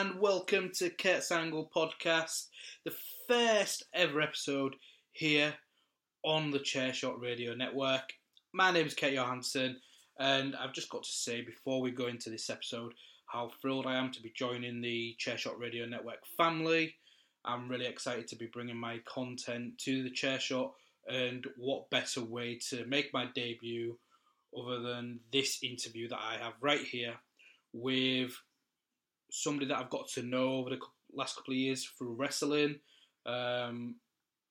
And welcome to Kurt's Angle Podcast, the first ever episode here on the Chairshot Radio Network. My name is Kurt Johansson, and I've just got to say before we go into this episode how thrilled I am to be joining the Chairshot Radio Network family. I'm really excited to be bringing my content to the Chairshot, and what better way to make my debut other than this interview that I have right here with somebody that I've got to know over the last couple of years through wrestling. Um,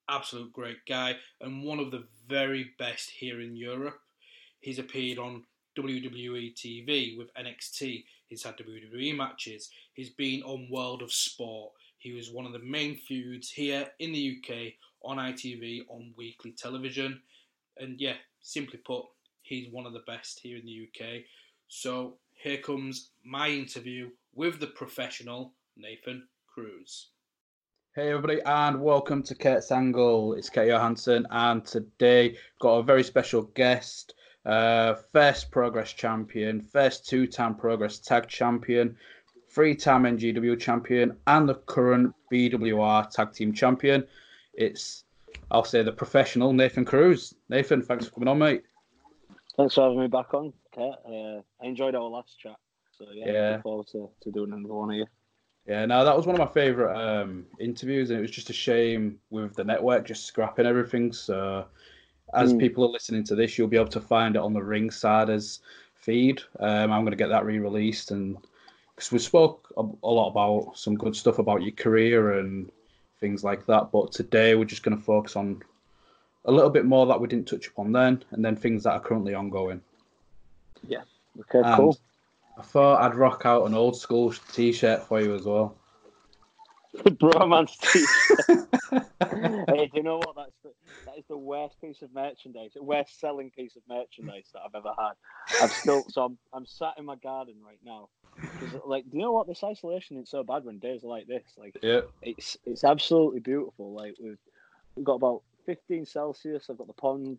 absolute great guy, and one of the very best here in Europe. He's appeared on WWE TV with NXT. He's had WWE matches. He's been on World of Sport. He was one of the main feuds here in the UK on ITV on weekly television. And yeah, simply put, he's one of the best here in the UK. So here comes my interview with the professional Nathan Cruz. Hey everybody, and welcome to Kurt's Angle. It's Kurt Johansson, and today got a very special guest, uh, first Progress champion, first two-time Progress Tag champion, three-time NGW champion, and the current BWR Tag Team champion. It's, I'll say, the professional Nathan Cruz. Nathan, thanks for coming on, mate. Thanks for having me back on, Kurt. Uh, I enjoyed our last chat. So yeah, Yeah. looking forward to, to doing another one of you. Yeah, no, that was one of my favourite um, interviews, and it was just a shame with the network just scrapping everything. So, as Mm. people are listening to this, you'll be able to find it on the Ringsiders feed. Um, I'm going to get that re-released, and because we spoke a, a lot about some good stuff about your career and things like that, but today we're just going to focus on a little bit more that we didn't touch upon then, and then things that are currently ongoing. Yeah. Okay, And cool. I thought I'd rock out an old school T-shirt for you as well. Bromance t-shirt. hey, do you know what? That's the, that is the worst piece of merchandise, worst selling piece of merchandise that I've ever had. I've still so I'm, I'm sat in my garden right now. Like, do you know what? This isolation is so bad when days are like this. Like, Yeah. it's it's absolutely beautiful. Like we've we've got about 15 Celsius. I've got the pond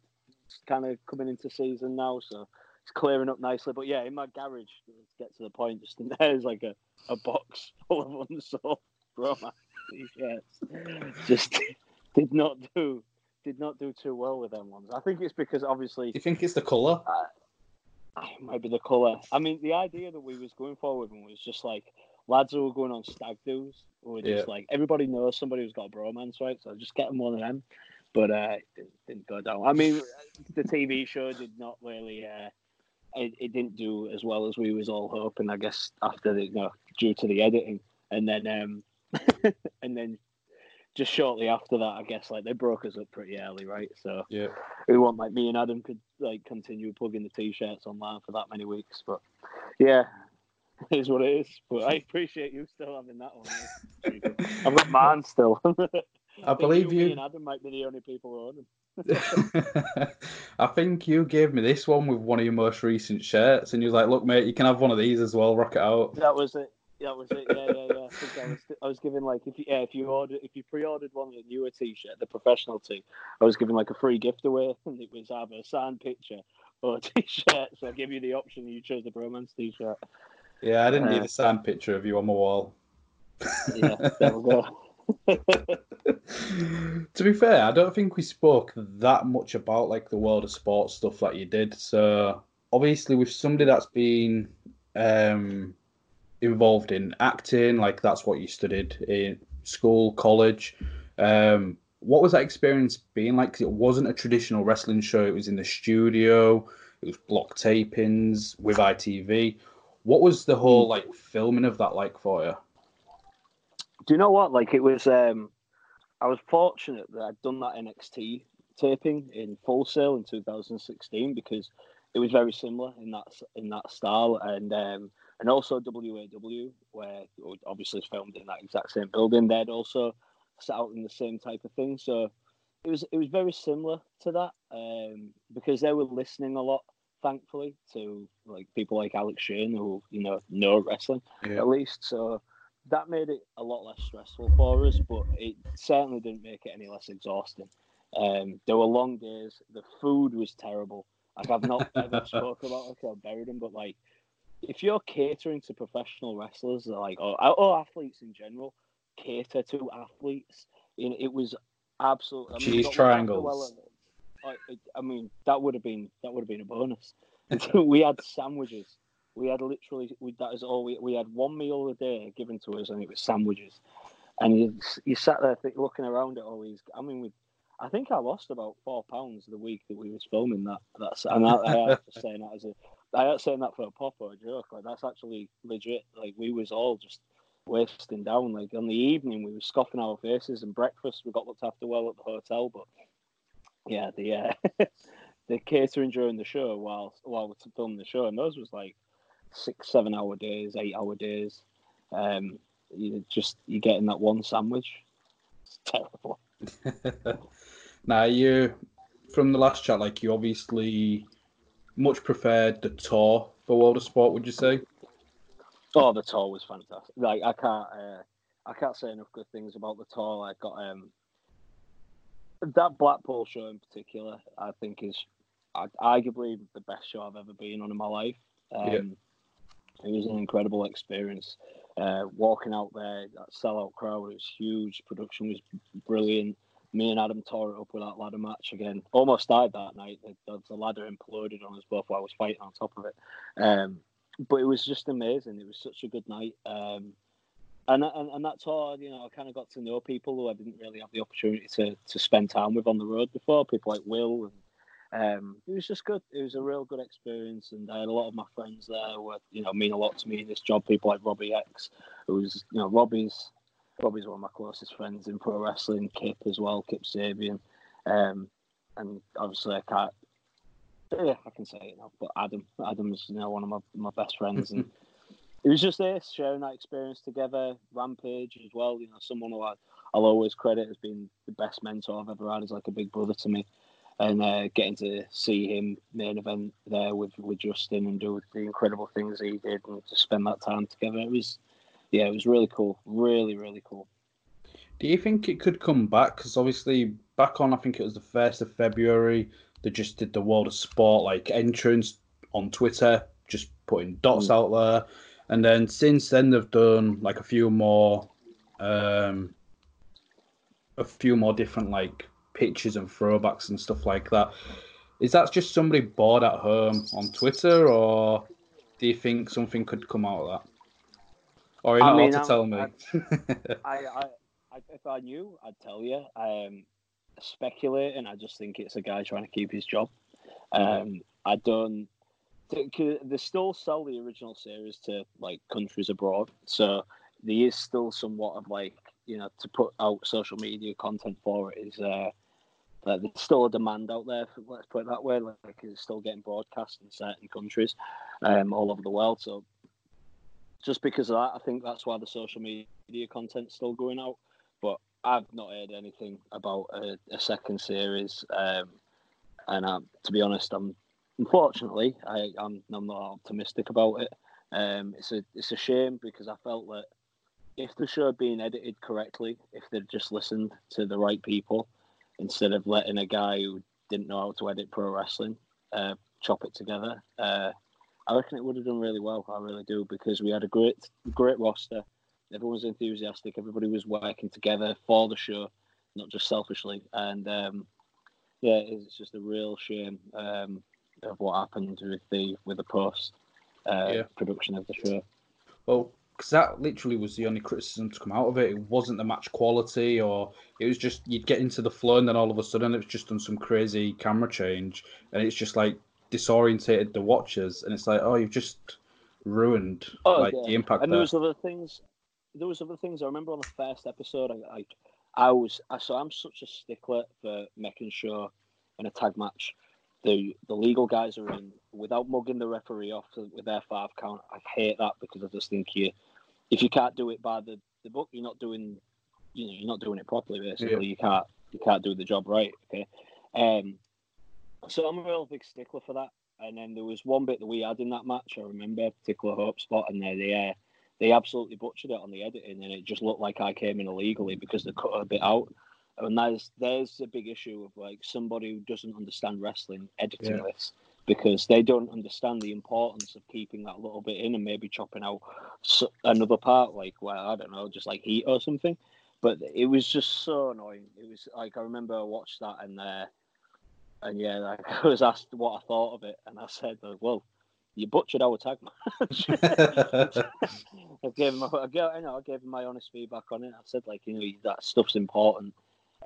kind of coming into season now, so it's clearing up nicely. But yeah, in my garage, to get to the point, just in there is like a, a box full of unsold Roma t-shirts. Just did not do did not do too well with them ones. I think it's because obviously Do you think it's the it might be the colour. I mean, the idea that we was going for with them was just like lads who were going on stag do's. who Were just Yeah. like everybody knows somebody who's got a bromance, right? So just get them one of them. But uh, it didn't- didn't go down. I mean, the TV show did not really. Uh, it, it didn't do as well as we was all hoping. I guess after the you know due to the editing, and then um, and then just shortly after that, I guess like they broke us up pretty early, right? So Yeah. it wasn't like me and Adam could like continue plugging the t-shirts online for that many weeks. But yeah, it is what it is. But I appreciate you still having that one. I've got mine still. I believe Me you. and Adam might be the only people who own them. I think you gave me this one with one of your most recent shirts, and you was like, "Look, mate, you can have one of these as well. Rock it out." That was it. That was it. Yeah, yeah, yeah. I think I was, I was giving like if you yeah, if you ordered if you pre-ordered one of the newer T-shirt, the professional tee, I was giving like a free gift away, and it was either a signed picture or a T-shirt. So I gave you the option. You chose the bromance T-shirt. Yeah, I didn't Uh, need a signed picture of you on my wall. Yeah, there we go. to be fair, I don't think we spoke that much about like the world of sports stuff like you did. So obviously, with somebody that's been um, involved in acting, like that's what you studied in school, college. Um, what was that experience being like? 'Cause it wasn't a traditional wrestling show. It was in the studio. It was block tapings with ITV. What was the whole like filming of that like for you? Do you know what? Like it was. um I was fortunate that I'd done that NXT taping in Full Sail in 2016 because it was very similar in that in that style, and um, and also WAW, where obviously it's filmed in that exact same building. They'd also set out in the same type of thing, so it was it was very similar to that um, because they were listening a lot, thankfully, to like people like Alex Shane who you know know wrestling Yeah. at least. So that made it a lot less stressful for us, but it certainly didn't make it any less exhausting. Um, there were long days. The food was terrible. Like I've not ever spoken about like I buried them, but like if you're catering to professional wrestlers, like or, or athletes in general, cater to athletes. You know, it was absolutely I mean, Cheese we got looked after triangles. well I, I mean, that would have been that would have been a bonus. we had sandwiches. We had literally we, that is all we we had one meal a day given to us, and it was sandwiches. And you you sat there looking around at all these. I mean, we. I think I lost about four pounds the week that we was filming that. That's and I, I to that as a. I ain't saying that for a pop or a joke. Like that's actually legit. Like we was all just wasting down. Like on the evening, we were scoffing our faces, and breakfast we got looked after well at the hotel. But yeah, the uh, the catering during the show while while we're filming the show, and those was like six, seven hour days, eight hour days. Um, you just you're getting that one sandwich. It's terrible. now you from the last chat, like you obviously much preferred the tour for World of Sport, would you say? Oh, the tour was fantastic. Like I can't, uh, I can't say enough good things about the tour. I got um, that Blackpool show in particular. I think is arguably the best show I've ever been on in my life. Um, Yeah. It was an incredible experience. Uh, walking out there, that sellout crowd was huge. Production was brilliant. Me and Adam tore it up with that ladder match again. Almost died that night. The, the, the ladder imploded on us both while I was fighting on top of it. Um, but it was just amazing. It was such a good night. Um, and, and and that tour, you know, I kind of got to know people who I didn't really have the opportunity to to spend time with on the road before. People like Will, and um, it was just good. It was a real good experience, and I had a lot of my friends there who, you know, mean a lot to me in this job. People like Robbie X, who's you know Robbie's Robbie's one of my closest friends in pro wrestling. Kip as well, Kip Sabian, um, and obviously I can't. Yeah, I can say it now. But Adam, Adam's you know one of my, my best friends, and it was just this sharing that experience together. Rampage as well, you know, someone who I, I'll always credit as being the best mentor I've ever had. He's like a big brother to me, and uh, getting to see him main event there with with Justin and do the incredible things he did, and to spend that time together, it was, yeah, it was really cool, really really cool. Do you think it could come back? Because obviously, back on, I think it was the 1st of February, they just did the World of Sport like entrance on Twitter, just putting dots out there. And then since then, they've done like a few more, um, a few more different like pictures and throwbacks and stuff like that. Is that just somebody bored at home on Twitter, or do you think something could come out of that? Or are you not mean, to tell me? I, I, I, if I knew, I'd tell you. Um, speculating, I just think it's a guy trying to keep his job. Um, I don't. They still sell the original series to like countries abroad, so there is still somewhat of like you know to put out social media content for it is. Uh, like there's still a demand out there. For, let's put it that way. Like it's still getting broadcast in certain countries, um, all over the world. So just because of that, I think that's why the social media content's still going out. But I've not heard anything about a, a second series, um, and um, to be honest, I'm unfortunately I, I'm I'm not optimistic about it. Um, it's a it's a shame because I felt that if the show had been edited correctly, if they'd just listened to the right people instead of letting a guy who didn't know how to edit pro wrestling uh, chop it together, uh, I reckon it would have done really well. I really do because we had a great, great roster. Everyone was enthusiastic. Everybody was working together for the show, not just selfishly. And um, yeah, it's just a real shame um, of what happened with the with the post uh, Yeah. production of the show. Well, because that literally was the only criticism to come out of it. It wasn't the match quality, or it was just you'd get into the flow, and then all of a sudden it was just on some crazy camera change, and it's just like disorientated the watchers, and it's like, oh, you've just ruined Oh, like yeah. the impact and there. there was other things. There was other things. I remember on the first episode, I, I, I was, I, so I'm such a stickler for making sure in a tag match, the the legal guys are in without mugging the referee off with their five count. I hate that because I just think you, if you can't do it by the, the book, you're not doing, you know, you're not doing it properly. Basically, Yeah. you can't you can't do the job right. Okay, um, so I'm a real big stickler for that. And then there was one bit that we had in that match. I remember a particular hope spot, and they they, uh, they absolutely butchered it on the editing, and it just looked like I came in illegally because they cut a bit out. And there's there's a big issue of like somebody who doesn't understand wrestling editing Yeah. this because they don't understand the importance of keeping that little bit in and maybe chopping out another part, like well I don't know, just like heat or something. But it was just so annoying. It was like I remember I watched that and. Uh, and yeah, like I was asked what I thought of it, and I said, uh, "Well, you butchered our tag match." I gave him, I gave, you know, I gave him my honest feedback on it. I said, like, you know, that stuff's important,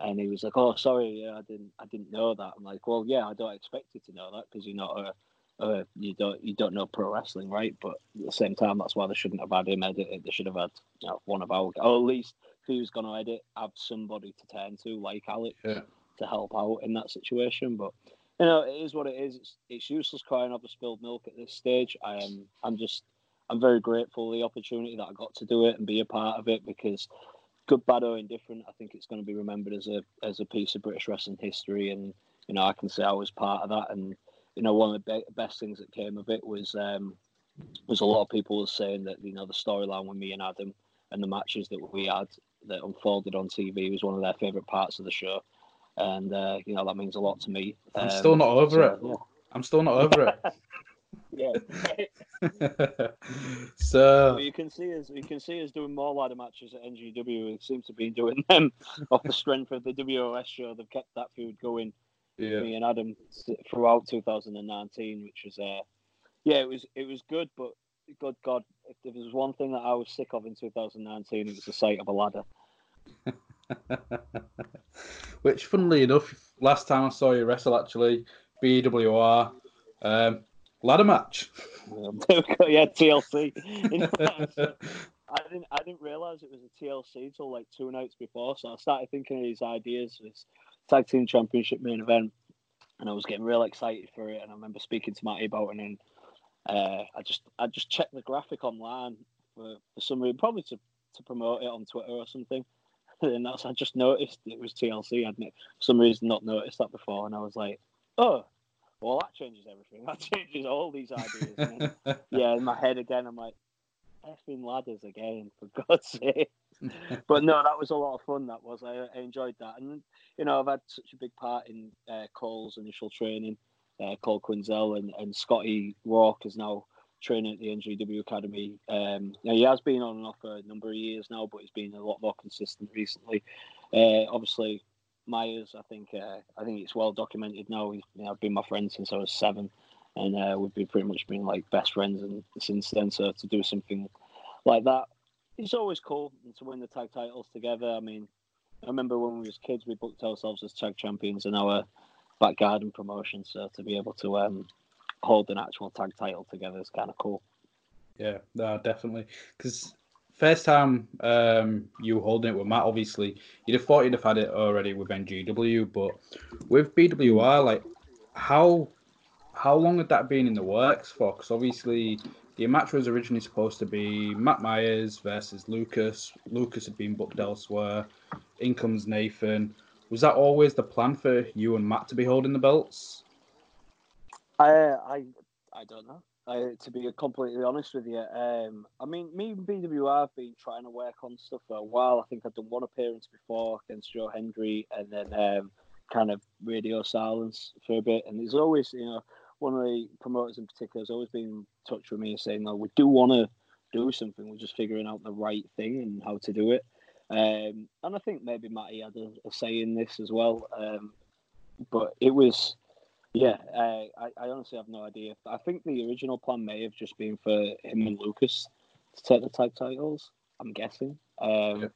and he was like, "Oh, sorry, yeah, I didn't, I didn't know that." I'm like, "Well, yeah, I don't expect you to know that because you're not a, you don't, you don't know pro wrestling, right?" But at the same time, that's why they shouldn't have had him edit it. They should have had, you know, one of our, or at least if he was going to edit, have somebody to turn to, like Alex Yeah. to help out in that situation. But you know, it is what it is. It's, it's useless crying over spilled milk at this stage. I am. I'm just. I'm very grateful for the opportunity that I got to do it and be a part of it because, good, bad, or indifferent, I think it's going to be remembered as a as a piece of British wrestling history. And you know, I can say I was part of that. And you know, one of the be- best things that came of it was um, was a lot of people were saying that you know the storyline with me and Adam and the matches that we had that unfolded on TV was one of their favourite parts of the show, and uh, you know that means a lot to me. I'm Um, still not over so, it. I'm still not over Yeah, yeah. so you can see us. You can see us doing more ladder matches at NGW. We seems to be doing them off the strength of the WOS show. They've kept that feud going. yeah, Me and Adam throughout 2019, which was uh, yeah, it was it was good, but good God, if there was one thing that I was sick of in 2019, it was the sight of a ladder. Which, funnily enough, last time I saw you wrestle, actually, BWR, um, ladder match. Yeah, TLC. You know, so I didn't I didn't realize it was a TLC until like two nights before. So I started thinking of these ideas for this tag team championship main event, and I was getting real excited for it. And I remember speaking to Matty about it, and uh, I just I just checked the graphic online for, for some reason, probably to, to promote it on Twitter or something. And that's I just noticed it was TLC. I'd for some reason not noticed that before, and I was like, oh. Well, that changes everything. That changes all these ideas. And yeah, in my head again, I'm like, effing ladders again, for God's sake. but no, that was a lot of fun. That was. I, I enjoyed that, and you know, I've had such a big part in uh, Cole's initial training. Uh, Cole Quinzel and, and Scotty Rourke is now training at the NGW Academy. Um, now he has been on and off for a number of years now, but he's been a lot more consistent recently. Uh, obviously, Myers, I think, uh, I think it's well documented now. He's you know, been my friend since I was seven, and uh, we've been pretty much been like best friends and since then. So to do something like that, it's always cool to win the tag titles together. I mean, I remember when we was kids, we booked ourselves as tag champions in our back garden promotion. So to be able to um, hold an actual tag title together is kind of cool. Yeah, no, definitely. Because first time um, you holding it with Matt, obviously, you'd have thought you'd have had it already with NGW, but with BWR, like, how how long had that been in the works for? Because obviously, the match was originally supposed to be Matt Myers versus Lucas. Lucas had been booked elsewhere. In comes Nathan. Was that always the plan for you and Matt to be holding the belts? I I I don't know. I, to be completely honest with you, um, I mean, me and BWR have been trying to work on stuff for a while. I think I've done one appearance before against Joe Hendry, and then um, kind of radio silence for a bit. And there's always, you know, one of the promoters in particular has always been in touch with me and saying, "No, we do want to do something. We're just figuring out the right thing and how to do it." Um, and I think maybe Matty had a, a say in this as well. Um, but it was, yeah, uh, I, I honestly have no idea. I think the original plan may have just been for him and Lucas to take the tag titles. I'm guessing. Um, Yeah.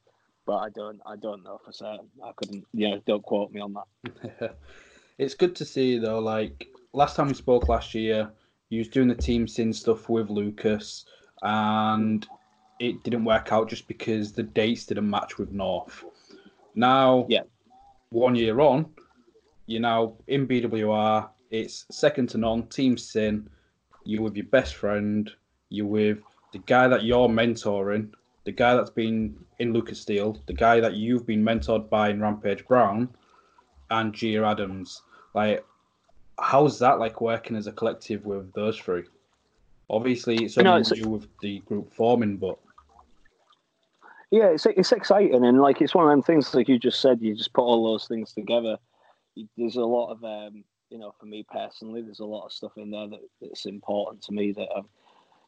But I don't, I don't know for certain. I couldn't, you know, don't quote me on that. it's good to see though. Like last time we spoke last year, you was doing the team sin stuff with Lucas, and it didn't work out just because the dates didn't match with North. Now, Yeah. one year on, you're now in BWR. It's second to none. Team sin. You're with your best friend. You're with the guy that you're mentoring. The guy that's been in Lucas Steele. The guy that you've been mentored by in Rampage Brown and Gia Adams. Like, how's that like working as a collective with those three? Obviously, it's only it's- with the group forming, but Yeah, it's it's exciting and like it's one of them things like you just said. You just put all those things together. There's a lot of um, you know, for me personally, there's a lot of stuff in there that, that's important to me. That um,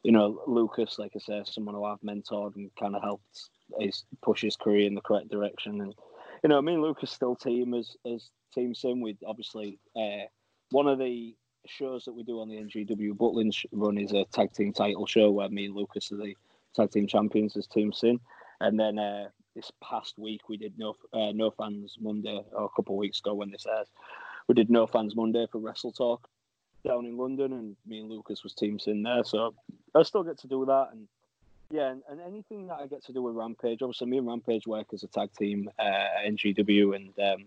you know, Lucas, like I said, someone who I've mentored and kind of helped is push his career in the correct direction. And you know, me and Lucas still team as as Team Sin. We obviously uh, one of the shows that we do on the NGW Butlin run is a tag team title show where me and Lucas are the tag team champions as Team Sin. And then uh, this past week we did no uh, no fans Monday or a couple of weeks ago when this airs, we did no fans Monday for Wrestle Talk down in London, and me and Lucas was Team Sin there, so I still get to do that. And yeah, and, and anything that I get to do with Rampage, obviously me and Rampage work as a tag team uh, at NGW, and um,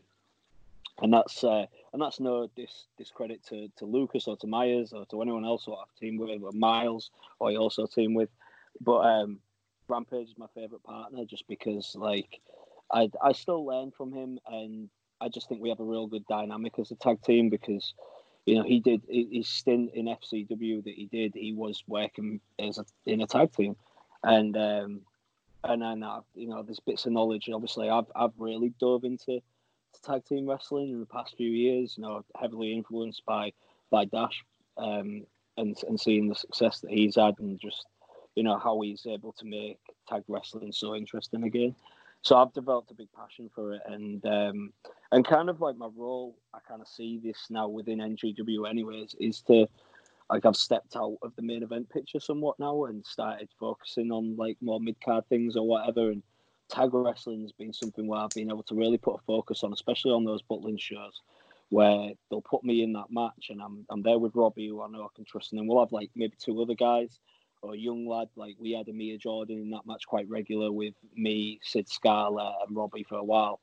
and that's uh, and that's no dis- discredit to, to Lucas or to Myers or to anyone else who I've teamed with, or Miles, or I also team with. But um, Rampage is my favorite partner just because like I I still learn from him, and I just think we have a real good dynamic as a tag team because. You know, he did his stint in FCW that he did. He was working as a, in a tag team, and um, and then uh, you know, there's bits of knowledge. Obviously, I've I've really dove into tag team wrestling in the past few years. You know, heavily influenced by by Dash, um, and and seeing the success that he's had, and just you know how he's able to make tag wrestling so interesting again. So I've developed a big passion for it, and um, and kind of like my role, I kind of see this now within NGW, anyways, is to like I've stepped out of the main event picture somewhat now and started focusing on like more mid card things or whatever, and tag wrestling has been something where I've been able to really put a focus on, especially on those Butlin shows, where they'll put me in that match and I'm I'm there with Robbie, who I know I can trust, and then we'll have like maybe two other guys or a young lad. Like we had Amir Jordan in that match quite regular with me, Sid Scala, and Robbie for a while.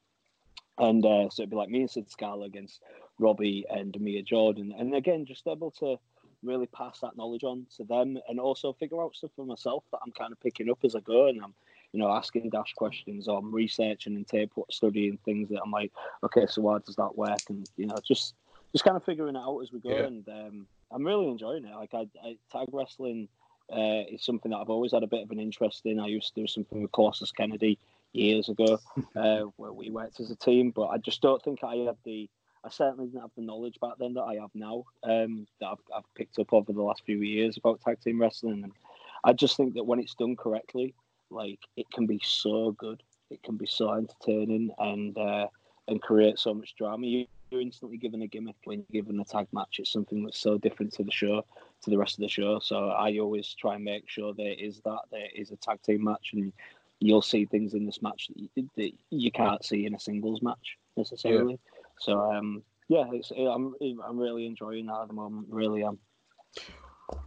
And uh, so it'd be like me and Sid Scala against Robbie and Amir Jordan. And again, just able to really pass that knowledge on to them and also figure out stuff for myself that I'm kind of picking up as I go. And I'm, you know, asking Dash questions or I'm researching and tape studying things that I'm like, okay, so why does that work? And, you know, just just kind of figuring it out as we go. Yeah. And um, I'm really enjoying it. Like, I, I tag wrestling uh, is something that I've always had a bit of an interest in. I used to do something with Colossus Kennedy years ago uh, where we worked as a team, but I just don't think I had the. I certainly didn't have the knowledge back then that I have now. Um, that I've, I've picked up over the last few years about tag team wrestling, and I just think that when it's done correctly, like it can be so good. It can be so entertaining and uh, and create so much drama. You, you're instantly given a gimmick when you're given a tag match. It's something that's so different to the show, to the rest of the show. So I always try and make sure there is that there is a tag team match, and you'll see things in this match that you, that you can't see in a singles match necessarily. So um, yeah, it's, I'm I'm really enjoying that at the moment. Really am.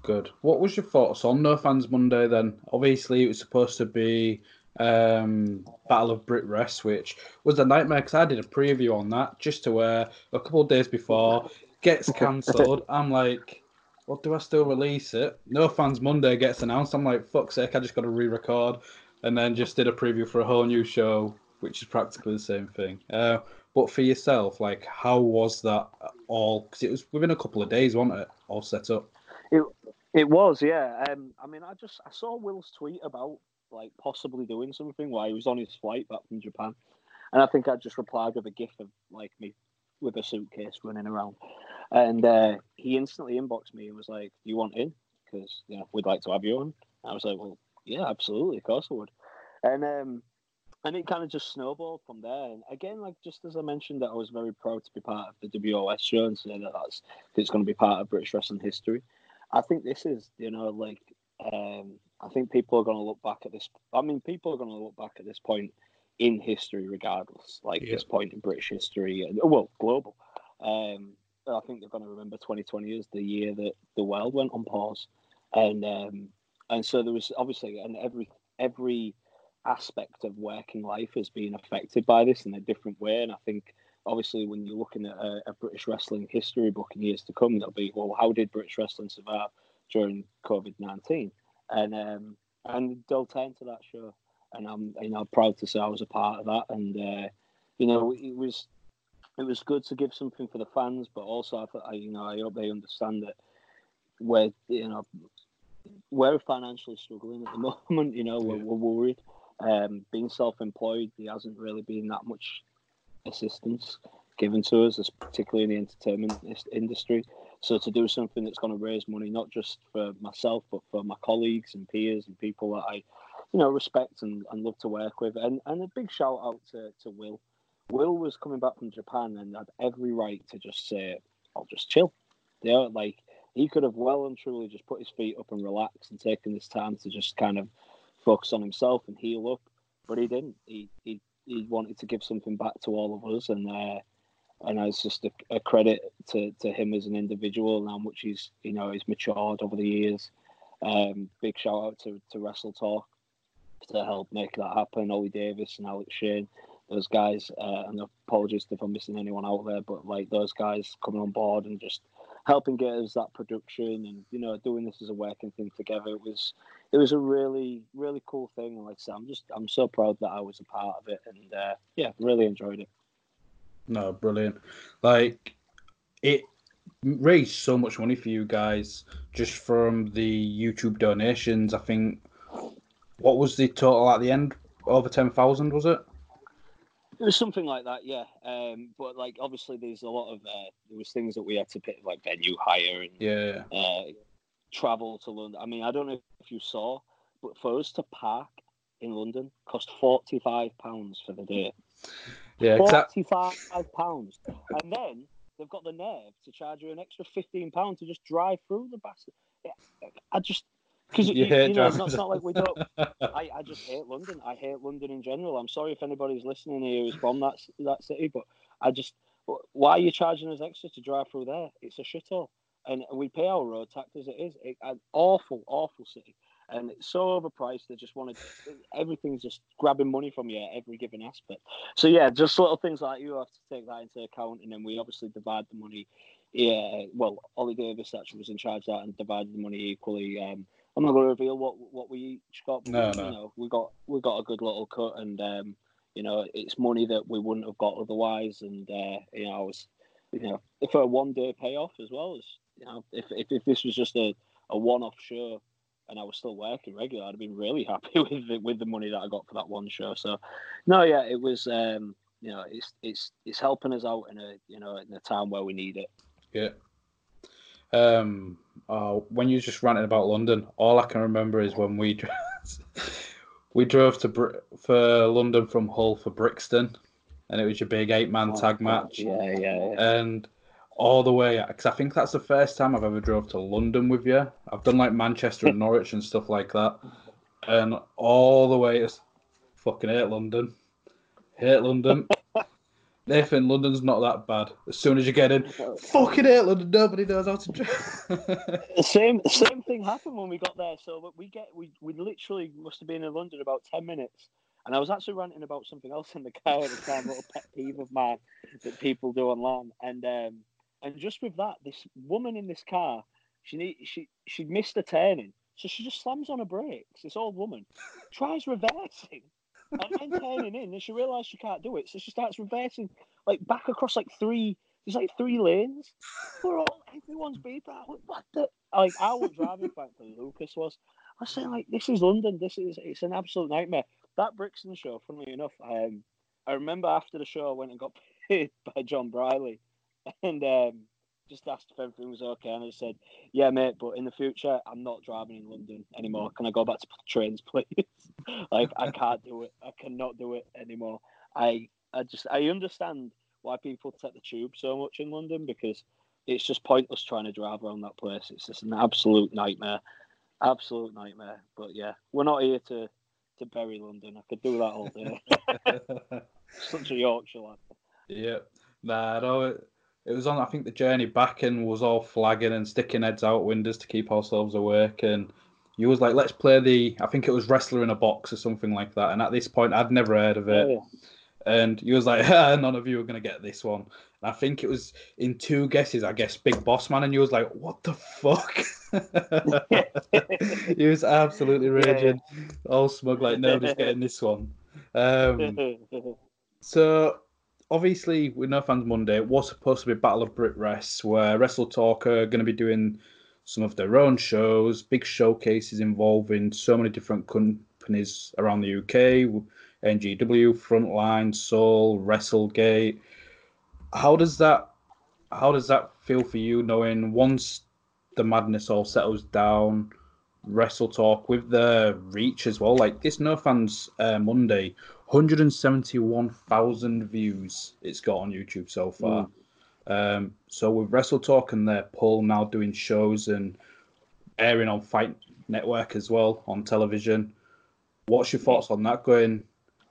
Good. What was your thoughts on No Fans Monday then? Obviously, it was supposed to be um, Battle of Brit Rest, which was a nightmare because I did a preview on that just to where a couple of days before gets cancelled. I'm like, well, do I still release it? No Fans Monday gets announced. I'm like, fuck's sake, I just got to re-record, and then just did a preview for a whole new show, which is practically the same thing. Uh, but for yourself, like, how was that all? Because it was within a couple of days, wasn't it? All set up. It it was, yeah. Um, I mean, I just I saw Will's tweet about like possibly doing something while he was on his flight back from Japan, and I think I just replied with a gif of like me with a suitcase running around, and uh, he instantly inboxed me and was like, "Do you want in?" because you know we'd like to have you on. I was like, well, yeah, absolutely, of course I would. And um, and it kind of just snowballed from there. And again, like just as I mentioned, that I was very proud to be part of the WOS show and say that that's it's going to be part of British wrestling history. I think this is, you know, like um, I think people are going to look back at this. I mean, people are going to look back at this point in history, regardless. Like Yeah. this point in British history, and well, global. Um, I think they're going to remember 2020 as the year that the world went on pause, and um, and so there was obviously and every every aspect of working life has been affected by this in a different way. And I think obviously when you're looking at a, a British wrestling history book in years to come, there'll be well, how did British wrestling survive during COVID nineteen? And um, and they'll turn to that show, and I'm you know proud to say I was a part of that, and uh, you know it was it was good to give something for the fans, but also I, you know I hope they understand that we're you know we're financially struggling at the moment. You know we're, Yeah. we're worried. Um, being self-employed, there hasn't really been that much assistance given to us, particularly in the entertainment industry. So to do something that's going to raise money, not just for myself, but for my colleagues and peers and people that I, you know, respect and, and love to work with. And, and a big shout out to, to Will. Will was coming back from Japan and had every right to just say, I'll just chill. Yeah, like he could have well and truly just put his feet up and relaxed and taken this time to just kind of focus on himself and heal up. But he didn't. He he, he wanted to give something back to all of us, and uh, and it's just a, a credit to, to him as an individual and how much he's you know he's matured over the years. Um, big shout out to to Wrestle Talk to help make that happen. Ollie Davis and Alex Shane, those guys. Uh, and apologies if I'm missing anyone out there, but like those guys coming on board and just helping get us that production and you know doing this as a working thing together. It was it was a really really cool thing. And like I said, I'm just I'm so proud that I was a part of it, and uh, yeah, really enjoyed it. No, brilliant. Like it raised so much money for you guys just from the YouTube donations. I think what was the total at the end? Over ten thousand, was it? It was something like that, yeah. Um, but like obviously, there's a lot of uh, there was things that we had to pay, like venue hire and Yeah. uh, travel to London. I mean, I don't know if you saw, but for us to park in London cost forty five pounds for the day. Yeah, exactly. Forty-five pounds, and then they've got the nerve to charge you an extra fifteen pounds to just drive through the bastard. I just because You you, hate you know, it's not, it's not like we don't. I, I just hate London. I hate London in general. I'm sorry if anybody's listening here who's from that that city, but I just why are you charging us extra to drive through there? It's a shithole, and we pay our road tax as it is. It, an awful, awful city, and it's so overpriced. They just want to everything's just grabbing money from you at every given aspect. So yeah, just little things like you have to take that into account, and then we obviously divide the money. Yeah, well, Ollie Davis actually was in charge of that and divided the money equally. Um, I'm not going to reveal what what we each got. No, we, no. You know, we got we got a good little cut, and um, you know, it's money that we wouldn't have got otherwise. And uh, you know, I was, you know, for a one day payoff as well as you know, if if, if this was just a, a one off show. And I was still working regular. I'd have been really happy with the, with the money that I got for that one show. So, no, yeah, it was. Um, you know, it's it's it's helping us out in a you know in a time where we need it. Yeah. Um. Uh, when you were just ranting about London, all I can remember is when we we drove to Br- for London from Hull for Brixton, and it was your big eight man Oh, tag match. Yeah, yeah, yeah. and all the way because I think that's the first time I've ever drove to London with you. I've done like Manchester and Norwich and stuff like that, and all the way to fucking hate London, hate London. Nathan, London's not that bad. As soon as you get in, fucking it, London. Nobody knows how to drive. the same same thing happened when we got there. So we get we we literally must have been in London about ten minutes, and I was actually ranting about something else in the car at the time, little pet peeve of mine that people do online. And um, and just with that, this woman in this car, she need she she missed a turning, so she just slams on her brakes. This old woman tries reversing. And I'm turning in, and she realised she can't do it, so she starts reversing like back across like three. There's like three lanes. We're all everyone's that. What the? Like I was driving to Lucas was. I said, like this is London. This is it's an absolute nightmare. That Brixton show, funnily enough, um, I remember after the show I went and got paid by John Briley, and um, just asked if everything was okay, and I said, "Yeah, mate, but in the future, I'm not driving in London anymore. Can I go back to trains, please? Like, I can't do it. I cannot do it anymore. I, I just, I understand why people take the tube so much in London because it's just pointless trying to drive around that place. It's just an absolute nightmare, absolute nightmare. But yeah, we're not here to to bury London. I could do that all day. Such a Yorkshire lad. Yeah, nah, no, it, it was on. I think the journey back and was all flagging and sticking heads out windows to keep ourselves awake. And you was like, "Let's play the." I think it was wrestler in a box or something like that. And at this point, I'd never heard of it. Oh, yeah. And you was like, ah, "None of you are gonna get this one." And I think it was in two guesses. I guess Big Boss Man, and you was like, "What the fuck?" he was absolutely raging, all smug, like nobody's getting this one. Um, so obviously, with No Fans Monday, it was supposed to be Battle of Brit Rest, where Wrestle Talk are going to be doing some of their own shows, big showcases involving so many different companies around the UK, NGW, Frontline, Soul, WrestleGate. How does that how does that feel for you knowing once the madness all settles down, Wrestle Talk with the reach as well? Like this No Fans uh, Monday, 171,000 views it's got on YouTube so far. Um, so with Wrestle Talk and their Paul now doing shows and airing on Fight Network as well on television, what's your thoughts on that? Going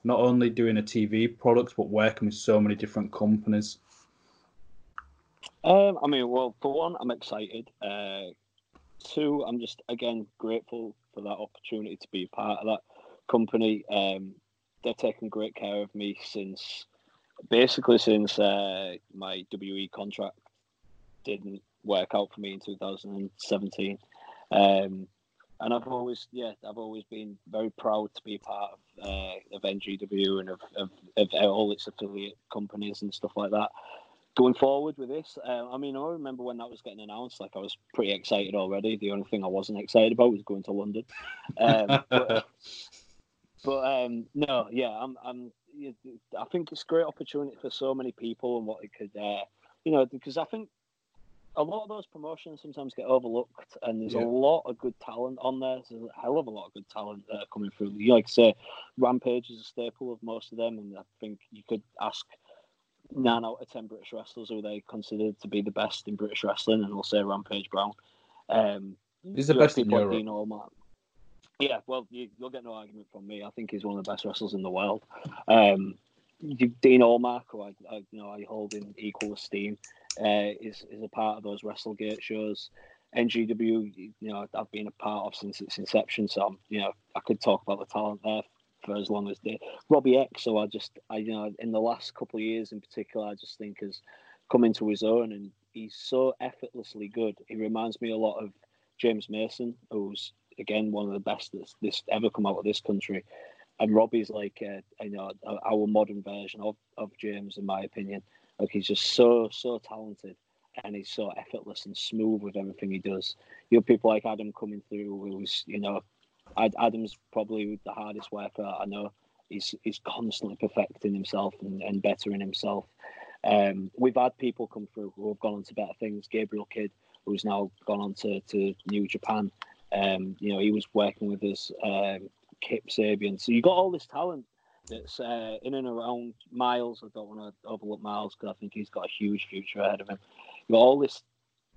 not only doing a TV product but working with so many different companies. Um, I mean, well, for one, I'm excited. Uh, two, I'm just again grateful for that opportunity to be part of that company. Um, they're taking great care of me since basically since uh, my WE contract didn't work out for me in 2017. Um, and I've always, yeah, I've always been very proud to be part of, uh, of NGW and of, of, of all its affiliate companies and stuff like that. Going forward with this, uh, I mean, I remember when that was getting announced, like I was pretty excited already. The only thing I wasn't excited about was going to London. Um, but, but um, no, yeah, I'm, I'm, I think it's a great opportunity for so many people and what it could, uh, you know, because I think a lot of those promotions sometimes get overlooked, and there's Yeah. a lot of good talent on there. There's a hell of a lot of good talent uh, coming through. You like to say, Rampage is a staple of most of them, and I think you could ask nine out of ten British wrestlers who they consider to be the best in British wrestling, and they'll say Rampage Brown. Um, He's the best in Europe. Dean. Yeah, well, you, you'll get no argument from me. I think he's one of the best wrestlers in the world. Um, Dean Allmark, who I, I, you know, I hold in equal esteem, uh, is is a part of those WrestleGate shows. NGW, you know, I've been a part of since its inception, so I'm, you know, I could talk about the talent there for as long as they. Robbie X, so I just, I, you know, in the last couple of years in particular, I just think has come into his own, and he's so effortlessly good. He reminds me a lot of James Mason, who's again one of the best that's this ever come out of this country. And Robbie's like, uh, you know, our modern version of, of James, in my opinion. Like he's just so so talented, and he's so effortless and smooth with everything he does. You have people like Adam coming through, who's you know, Adam's probably the hardest worker I know. He's he's constantly perfecting himself and, and bettering himself. Um, we've had people come through who have gone on to better things. Gabriel Kidd, who's now gone on to, to New Japan. Um, you know, he was working with us, um, Kip Sabian. So you got all this talent that's uh, in and around Miles. I don't want to overlook Miles because I think he's got a huge future ahead of him. You got all this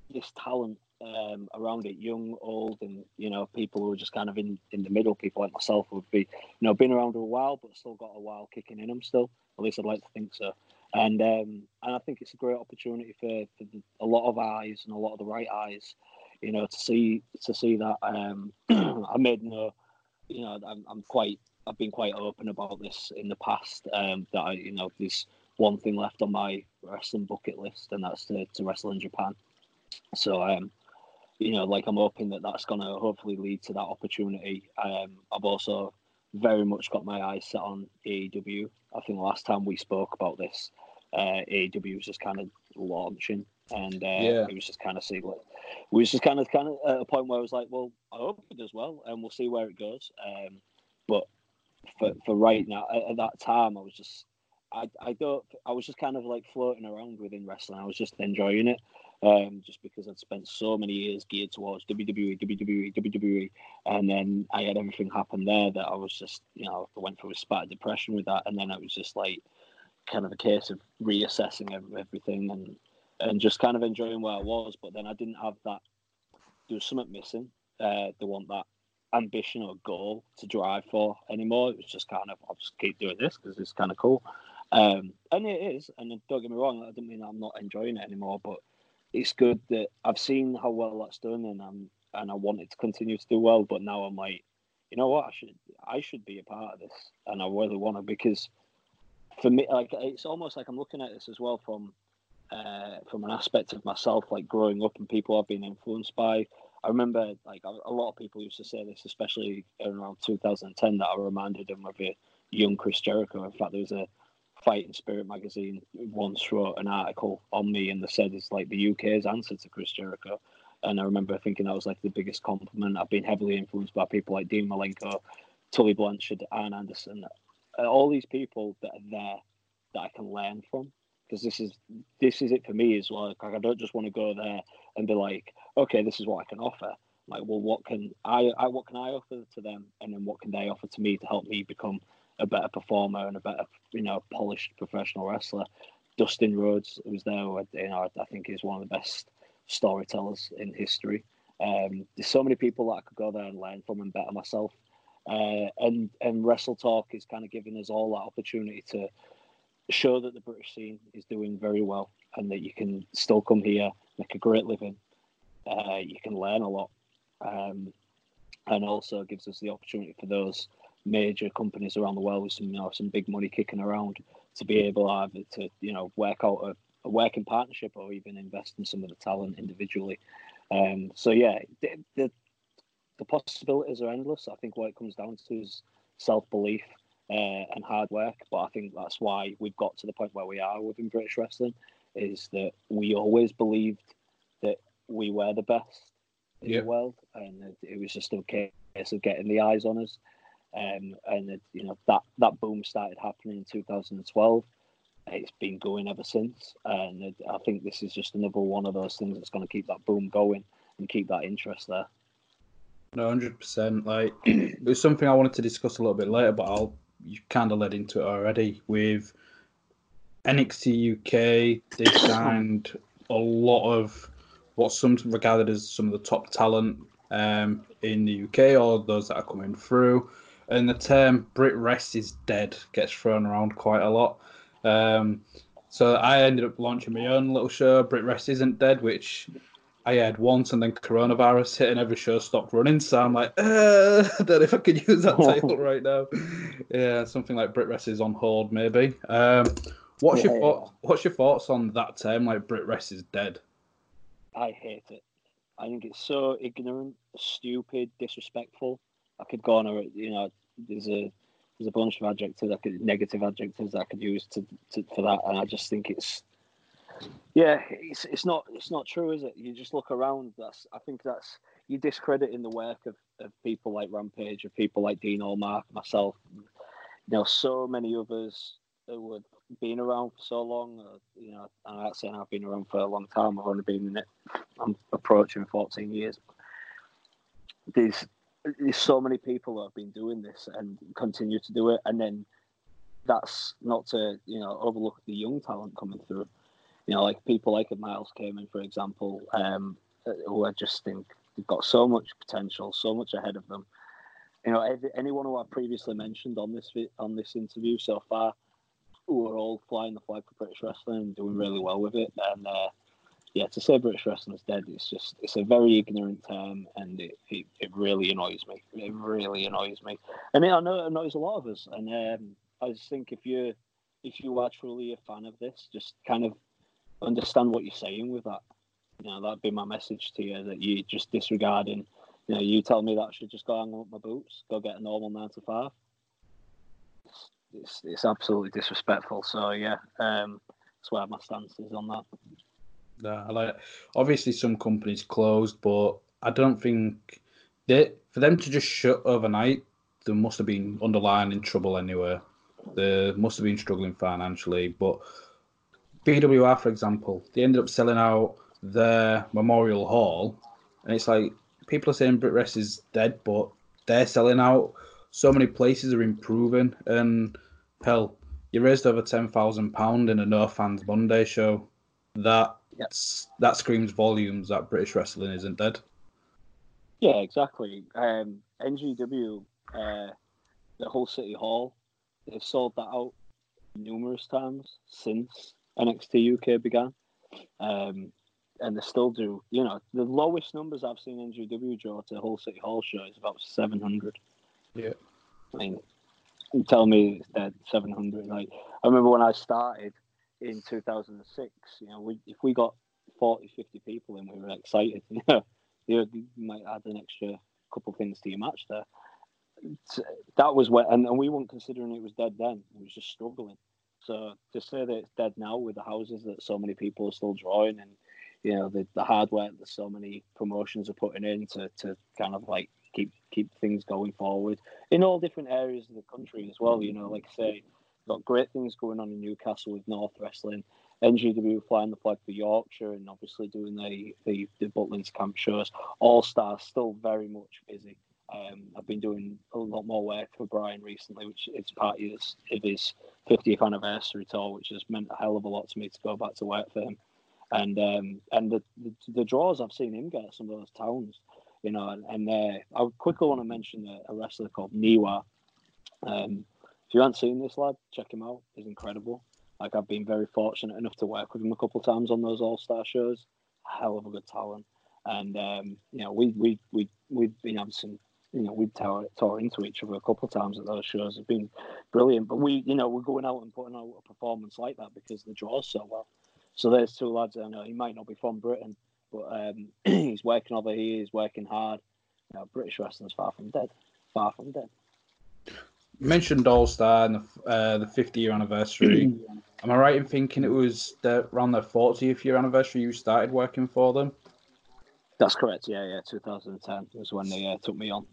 this talent um, around it, young, old, and you know, people who are just kind of in, in the middle. People like myself would be, you know, been around a while but still got a while kicking in them. Still, at least I'd like to think so. And um, and I think it's a great opportunity for, for the, a lot of eyes and a lot of the right eyes, you know, to see to see that. Um, I made no, you know, I'm, I'm quite I've been quite open about this in the past. Um, that I, you know, there's one thing left on my wrestling bucket list, and that's to, to wrestle in Japan. So, um, you know, like I'm hoping that that's going to hopefully lead to that opportunity. Um, I've also very much got my eyes set on AEW. I think last time we spoke about this, uh, AEW was just kind of launching, and uh, Yeah. it was just kind of see like we was just kind of kind of at a point where I was like, well, I hope it does well, and we'll see where it goes. Um, but for for right now, at, at that time, I was just I, I don't I was just kind of like floating around within wrestling. I was just enjoying it. Um, just because I'd spent so many years geared towards WWE, WWE, WWE, and then I had everything happen there that I was just, you know, I went through a spat of depression with that, and then it was just like kind of a case of reassessing everything and and just kind of enjoying where I was. But then I didn't have that. There was something missing. Uh, they want that ambition or goal to drive for anymore. It was just kind of I'll just keep doing this because it's kind of cool. Um, and it is. And don't get me wrong, I don't mean I'm not enjoying it anymore, but it's good that I've seen how well that's done, and I'm and I want it to continue to do well. But now I'm like, you know what, I should I should be a part of this, and I really want to because for me, like it's almost like I'm looking at this as well from uh, from an aspect of myself, like growing up and people I've been influenced by. I remember like a, lot of people used to say this, especially around 2010, that I reminded them of a young Chris Jericho. In fact, there was a Fighting Spirit magazine once wrote an article on me and they said it's like the UK's answer to Chris Jericho. And I remember thinking that was like the biggest compliment. I've been heavily influenced by people like Dean Malenko, Tully Blanchard, Arn Anderson, all these people that are there that I can learn from. Because this is this is it for me as well. Like I don't just want to go there and be like, okay, this is what I can offer. Like, well, what can I, I what can I offer to them, and then what can they offer to me to help me become a better performer and a better, you know, polished professional wrestler. Dustin Rhodes was there, you know, I think is one of the best storytellers in history. Um, there's so many people that I could go there and learn from and better myself. Uh, and and Wrestle Talk is kind of giving us all that opportunity to show that the British scene is doing very well and that you can still come here, make a great living. Uh, you can learn a lot, um, and also gives us the opportunity for those major companies around the world with some you know some big money kicking around to be able either to you know work out a, a working partnership or even invest in some of the talent individually. Um, so yeah, the, the, the possibilities are endless. I think what it comes down to is self belief uh, and hard work. But I think that's why we've got to the point where we are within British wrestling. Is that we always believed that we were the best in yep. the world, and it, it was just a case of getting the eyes on us. Um, and it, you know that that boom started happening in 2012. It's been going ever since, and it, I think this is just another one of those things that's going to keep that boom going and keep that interest there. No, hundred percent. Like it was something I wanted to discuss a little bit later, but I'll you kind of led into it already with NXT UK. They signed a lot of what's some regarded as some of the top talent um, in the UK or those that are coming through and the term Brit Wres is dead gets thrown around quite a lot. Um, so I ended up launching my own little show, Brit Wres Isn't Dead, which I had once, and then coronavirus hit, and every show stopped running. So I'm like, uh, I don't know if I could use that title right now. Yeah, something like Brit Wres is on hold, maybe. Um, what's yeah, your thought, What's your thoughts on that term, like Brit Wres is dead? I hate it. I think it's so ignorant, stupid, disrespectful. I could go on a you know there's a there's a bunch of adjectives I could negative adjectives I could use to, to for that, and I just think it's yeah, it's it's not it's not true, is it? You just look around. That's I think that's you discrediting the work of, of people like Rampage, of people like Dean Allmark, myself, you know, so many others who have been around for so long. Uh, you know, I'm not saying I've been around for a long time. I've only been in it. I'm approaching 14 years. There's there's so many people that have been doing this and continue to do it, and then that's not to you know overlook the young talent coming through. You know, like people like Miles Kamen, for example, um, who I just think they've got so much potential, so much ahead of them. You know, anyone who I've previously mentioned on this on this interview so far, who are all flying the flag for British wrestling and doing really well with it, and uh, yeah, to say British wrestling is dead, it's just it's a very ignorant term, and it, it, it really annoys me. It really annoys me, and it, I know it annoys a lot of us. And um, I just think if you if you are truly a fan of this, just kind of understand what you're saying with that. You know, that'd be my message to you that you just disregarding. You know, you tell me that I should just go hang up my boots, go get a normal nine to five. It's, it's, it's absolutely disrespectful. So yeah, um, that's where my stance is on that. Yeah, I like obviously some companies closed, but I don't think they for them to just shut overnight. They must have been underlying in trouble anyway. They must have been struggling financially. But BWR, for example, they ended up selling out their Memorial Hall, and it's like people are saying Brit Wres is dead, but they're selling out. So many places are improving, and hell, you raised over ten thousand pound in a No Fans Monday show. That that screams volumes that British wrestling isn't dead. Yeah, exactly. Um, NGW, uh, the Hull City Hall, they've sold that out numerous times since NXT UK began. Um, and they still do. You know, the lowest numbers I've seen NGW draw to Hull City Hall show is about 700. Yeah. I mean, you tell me it's dead 700. Like, I remember when I started in 2006, you know, we, if we got 40, 50 people in, we were excited. You know, you might add an extra couple things to your match there. That was when, and, and we weren't considering it was dead then. It was just struggling. So to say that it's dead now with the houses that so many people are still drawing and you know the, the hard work that so many promotions are putting in to, to kind of like keep keep things going forward in all different areas of the country as well. You know, like I say, got great things going on in Newcastle with North Wrestling. NGW flying the flag for Yorkshire and obviously doing the the, the Butlins camp shows. All Stars still very much busy. Um, I've been doing a lot more work for Brian recently, which is part of his, of his 50th anniversary tour, which has meant a hell of a lot to me to go back to work for him. And um, and the, the, the draws I've seen him get some of those towns, you know, and, and uh, I quickly want to mention a, a wrestler called Niwa. Um, if you haven't seen this lad, check him out. He's incredible. Like I've been very fortunate enough to work with him a couple of times on those All Star shows. Hell of a good talent, and um, you know we we we we've been having some. You know, we tore, tore into each other a couple of times at those shows. It's been brilliant, but we, you know, we're going out and putting out a performance like that because the draws so well. So there's two lads I know. He might not be from Britain, but um, he's working over here. He's working hard. You know, British wrestling's far from dead. Far from dead. You mentioned All Star and the, uh, the 50 year anniversary. Am I right in thinking it was the, around the 40th year anniversary you started working for them? That's correct. Yeah, yeah. 2010 was when they uh, took me on.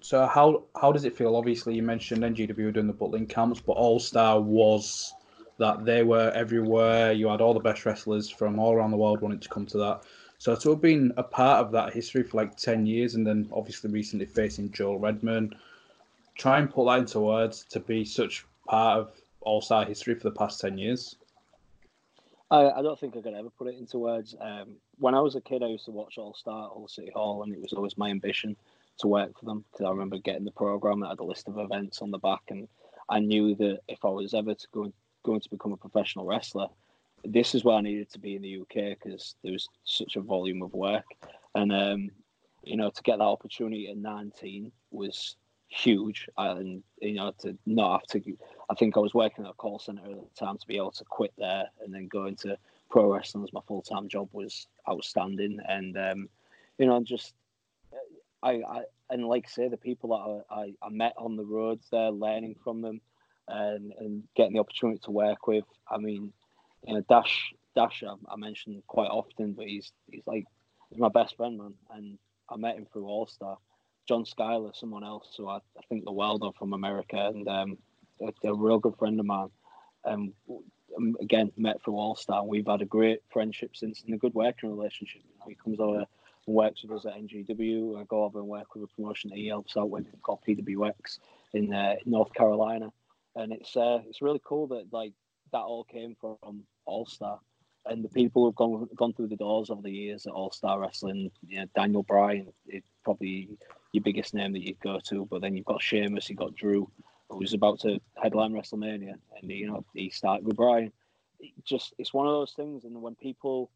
So how how does it feel? Obviously, you mentioned NGW doing the Butlin camps, but All Star was that they were everywhere. You had all the best wrestlers from all around the world wanting to come to that. So to have been a part of that history for like ten years, and then obviously recently facing Joel Redman, try and put that into words to be such part of All Star history for the past ten years. I, I don't think I could ever put it into words. Um, when I was a kid, I used to watch All Star, All City Hall, and it was always my ambition to work for them because I remember getting the program that had a list of events on the back, and I knew that if I was ever to go going to become a professional wrestler, this is where I needed to be in the UK because there was such a volume of work, and um, you know to get that opportunity at 19 was huge, and you know to not have to. I think I was working at a call center at the time to be able to quit there and then go into pro wrestling as my full time job was outstanding, and um, you know just I, I and like I say the people that I, I, I met on the roads there, learning from them, and and getting the opportunity to work with. I mean, you know, Dash Dash I, I mentioned quite often, but he's he's like he's my best friend, man, and I met him through All Star. John Skyler, someone else who I, I think the world of from America, and um, a, a, real good friend of mine. Um, again, met through All Star. We've had a great friendship since and a good working relationship. You know, he comes over and works with us at NGW. I go over and work with a promotion that he helps out with called PWX in uh, North Carolina, and it's uh, it's really cool that like that all came from All Star. And the people who've gone gone through the doors over the years at All Star Wrestling, you know, Daniel Bryan, it probably your biggest name that you'd go to. But then you've got Sheamus, you've got Drew, who was about to headline WrestleMania, and you know he started with Bryan. It just it's one of those things, and when people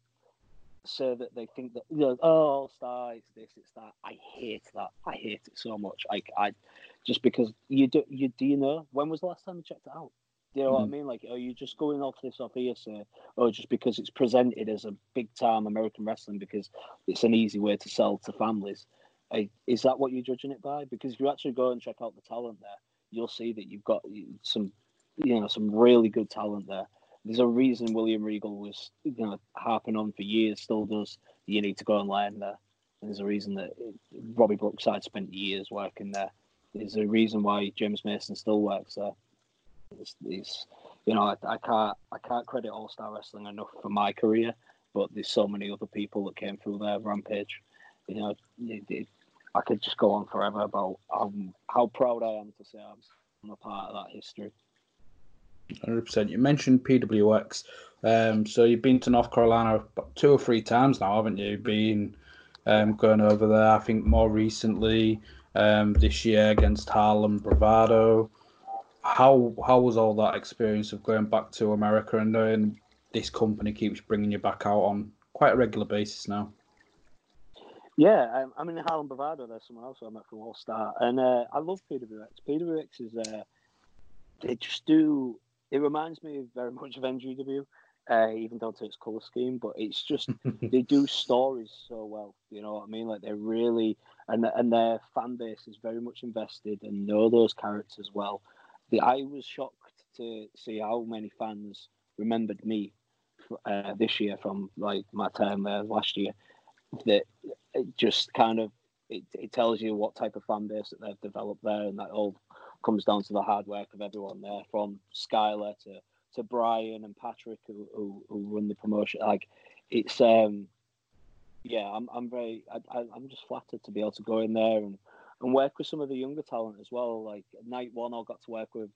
say that they think that you know, oh, All Star, it's this, it's that. I hate that. I hate it so much. Like I, just because you do, you do you know when was the last time you checked it out? Do you know mm. what I hmm. mean? Like, are you just going off this off hearsay, or just because it's presented as a big time American wrestling because it's an easy way to sell to families? is that what you're judging it by? Because if you actually go and check out the talent there, you'll see that you've got some, you know, some really good talent there. There's a reason William Regal was, you know, harping on for years, still does. You need to go and learn there. And there's a reason that Robbie Brookside spent years working there. There's a reason why James Mason still works there. It's, it's you know, I, I, can't I can't credit All Star Wrestling enough for my career but there's so many other people that came through there. Rampage, you know, it, it, I could just go on forever about um, how proud I am to say I'm a part of that history. Hundred percent. You mentioned PWX, um, so you've been to North Carolina two or three times now, haven't you? Been um, going over there. I think more recently um, this year against Harlem Bravado. How how was all that experience of going back to America and knowing this company keeps bringing you back out on quite a regular basis now? Yeah, I'm in Harlem Bravado. There's someone else I met from All Star, and uh, I love PWX. PWX is uh, they just do. It reminds me very much of NGW, uh, even down to its color scheme. But it's just they do stories so well. You know what I mean? Like they're really and and their fan base is very much invested and know those characters well. The I was shocked to see how many fans remembered me uh, this year from like my time there last year. That it just kind of it, it tells you what type of fan base that they've developed there, and that all comes down to the hard work of everyone there, from Skyler to to Brian and Patrick who, who, who run the promotion. Like it's um yeah, I'm I'm very I, I'm just flattered to be able to go in there and and work with some of the younger talent as well. Like night one, I got to work with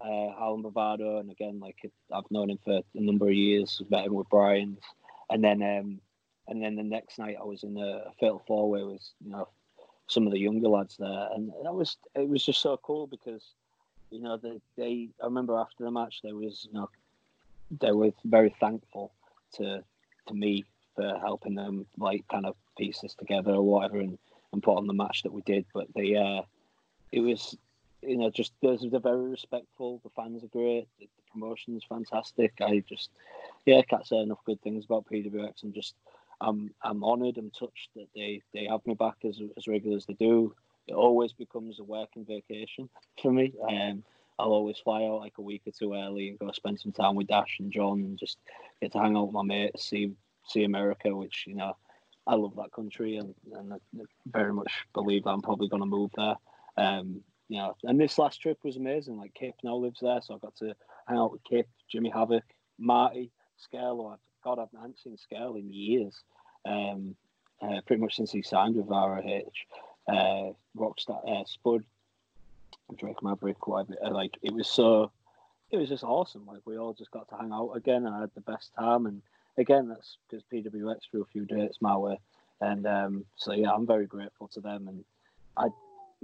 uh, Alan Bravado, and again, like I've known him for a number of years. Met him with Brian, and then um, and then the next night I was in a fatal four way with you know some of the younger lads there, and that was it was just so cool because you know they, they I remember after the match there was you know they were very thankful to to me for helping them like kind of piece this together or whatever and, and put on the match that we did, but the uh it was you know just they're very respectful. The fans are great. The, the promotion's fantastic. I just yeah can't say enough good things about PWX and just I'm I'm honoured and touched that they, they have me back as as regular as they do. It always becomes a working vacation for me. Um, I'll always fly out like a week or two early and go spend some time with Dash and John and just get to hang out with my mates, see see America, which you know I love that country and, and I very much believe that I'm probably going to move there. Um, you know, and this last trip was amazing. Like Kip now lives there, so I got to hang out with Kip, Jimmy Havoc, Marty, Scurll. God, I've not seen Scurll in years. Um, uh, pretty much since he signed with ROH, uh, Rockstar, uh, Spud, Drake Maverick, whatever. Uh, like it was so, it was just awesome. Like we all just got to hang out again, and I had the best time. And again, that's because PWX threw a few dates my way, and um, so yeah, I'm very grateful to them. And I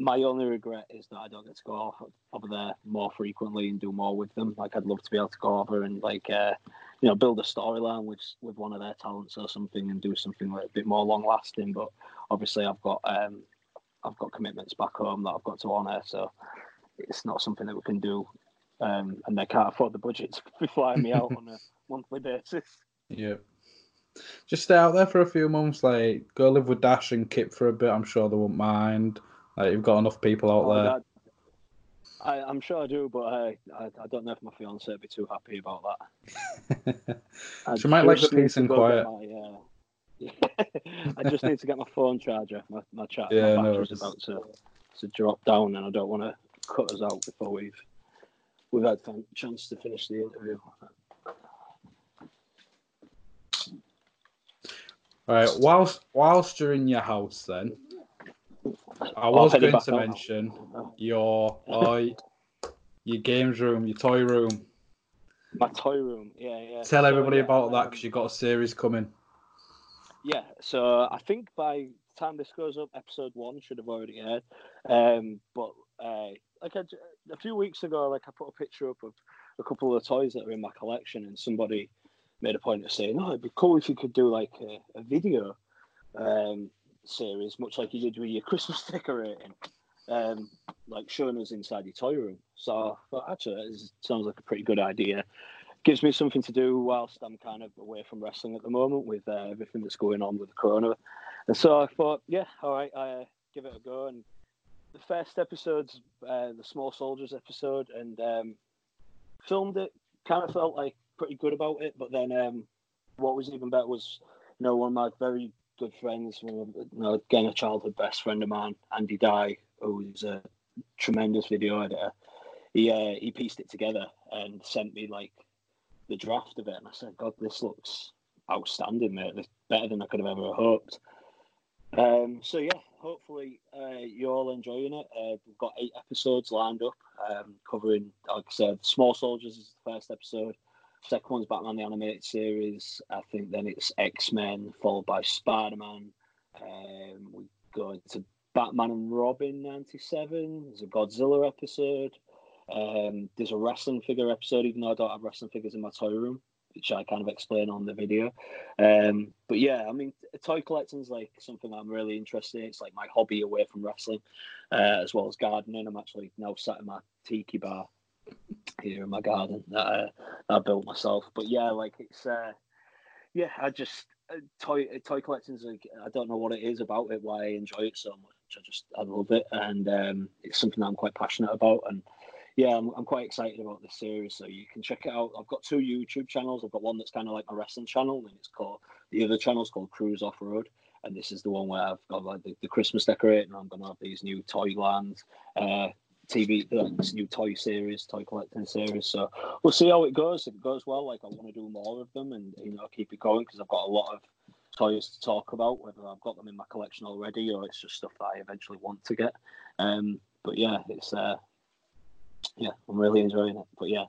my only regret is that I don't get to go over there more frequently and do more with them. Like I'd love to be able to go over and like uh, you know build a storyline with with one of their talents or something and do something like a bit more long lasting. But obviously I've got um, I've got commitments back home that I've got to honour, so it's not something that we can do. Um, and they can't afford the budget to be flying me out on a monthly basis. Yeah. Just stay out there for a few months, like go live with Dash and Kip for a bit. I'm sure they won't mind. Like, you've got enough people out oh, there. I, I'm sure I do, but I, I, I don't know if my fiance would be too happy about that. she might like the peace and quiet. My, uh, I just need to get my phone charger. My, my chat, yeah, my battery's no, about to, to drop down, and I don't want to cut us out before we've we've had a chance to finish the interview. All right, whilst whilst you're in your house, then I was going to mention your uh, your games room, your toy room. My toy room, yeah, yeah. Tell so, everybody yeah, about um, that because you've got a series coming. Yeah, so I think by the time this goes up, episode one should have already aired. Um, but uh, like I, a few weeks ago, like I put a picture up of a couple of the toys that are in my collection, and somebody made a point of saying, "Oh, it'd be cool if you could do like a, a video." Um, series, much like you did with your Christmas decorating, um, like showing us inside your toy room. So, but actually, it sounds like a pretty good idea. Gives me something to do whilst I'm kind of away from wrestling at the moment with uh, everything that's going on with the corona. And so I thought, yeah, all right, I uh, give it a go. And the first episode's uh, the Small Soldiers episode, and um, filmed it. Kind of felt like pretty good about it, but then um, what was even better was, you know, one of my very good friends. You know, again, a childhood best friend of mine, Andy Dye, who's a tremendous video editor. He uh, he pieced it together and sent me like the draft of it, and I said, "God, this looks outstanding, mate. It's better than I could have ever hoped. Um, so yeah, hopefully uh, you're all enjoying it. Uh, we've got eight episodes lined up, um, covering, like I said, Small Soldiers is the first episode. Second one's Batman the Animated Series. I think then it's X Men, followed by Spider Man. Um, we go into Batman and Robin '97. There's a Godzilla episode. Um, there's a wrestling figure episode, even though I don't have wrestling figures in my toy room, which I kind of explain on the video. Um, but yeah, I mean, toy collecting is like something I'm really interested in. It's like my hobby away from wrestling, uh, as well as gardening. I'm actually now sat in my tiki bar here in my garden that I, I built myself. But yeah, like it's, uh, yeah, I just uh, toy toy collecting is like I don't know what it is about it why I enjoy it so much. I just I love it, and um, it's something that I'm quite passionate about. And yeah, I'm, I'm quite excited about this series. So you can check it out. I've got two YouTube channels. I've got one that's kind of like my wrestling channel, and it's called the other channel's called Cruz Off Road. And this is the one where I've got like the, the Christmas decorating. I'm gonna have these new Toyland uh, TV, this new toy series, toy collecting series. So we'll see how it goes. If it goes well, like I want to do more of them and you know keep it going because I've got a lot of toys to talk about, whether I've got them in my collection already or it's just stuff that I eventually want to get. Um, but yeah, it's uh, yeah, I'm really enjoying it. But yeah,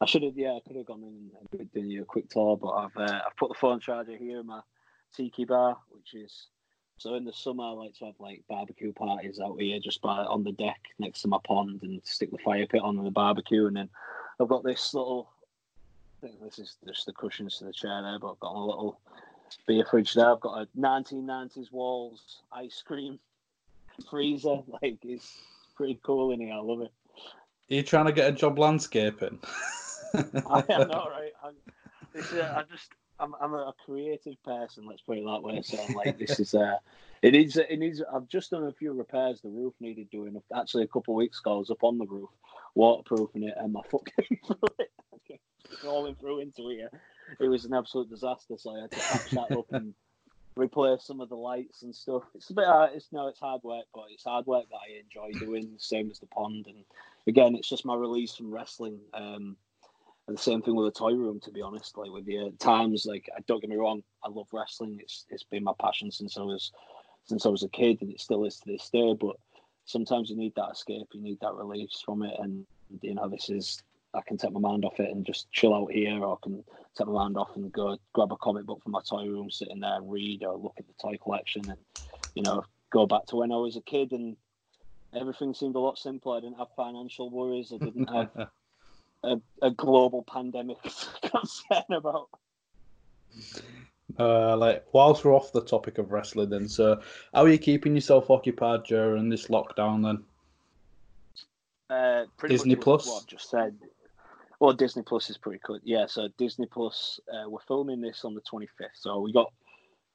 I should have yeah, I could have gone in and done you a quick tour, but I've uh, I've put the phone charger here in my tiki bar, which is so in the summer I like to have like barbecue parties out here just by on the deck next to my pond and stick the fire pit on and the barbecue, and then I've got this little. I think this is just the cushions to the chair there, but I've got a little beer fridge there. I've got a 1990s walls ice cream freezer. Like it's pretty cool in here. I love it. Are you trying to get a job landscaping? I am not right. I'm, this, uh, I just I'm I'm a creative person. Let's put it that way. So I'm like this is uh it needs it needs. I've just done a few repairs. The roof needed doing. Actually, a couple of weeks ago, I was up on the roof, waterproofing it, and my foot came through it, through into here. It was an absolute disaster. So I had to patch that up and replace some of the lights and stuff. It's a bit. It's no, it's hard work, but it's hard work that I enjoy doing. Same as the pond, and again, it's just my release from wrestling. Um, and the same thing with the toy room, to be honest. Like with the uh, times, like don't get me wrong, I love wrestling. It's it's been my passion since I was since I was a kid, and it still is to this day. But sometimes you need that escape, you need that release from it, and you know this is I can take my mind off it and just chill out here, or I can take my mind off and go grab a comic book from my toy room, sit in there and read, or look at the toy collection, and you know go back to when I was a kid and everything seemed a lot simpler. I didn't have financial worries. I didn't have a, a global pandemic concern about. Uh, like whilst we're off the topic of wrestling, then so how are you keeping yourself occupied during this lockdown? Then uh, Disney Plus. What I've just said. Well, Disney Plus is pretty good. Yeah, so Disney Plus. Uh, we're filming this on the twenty fifth, so we got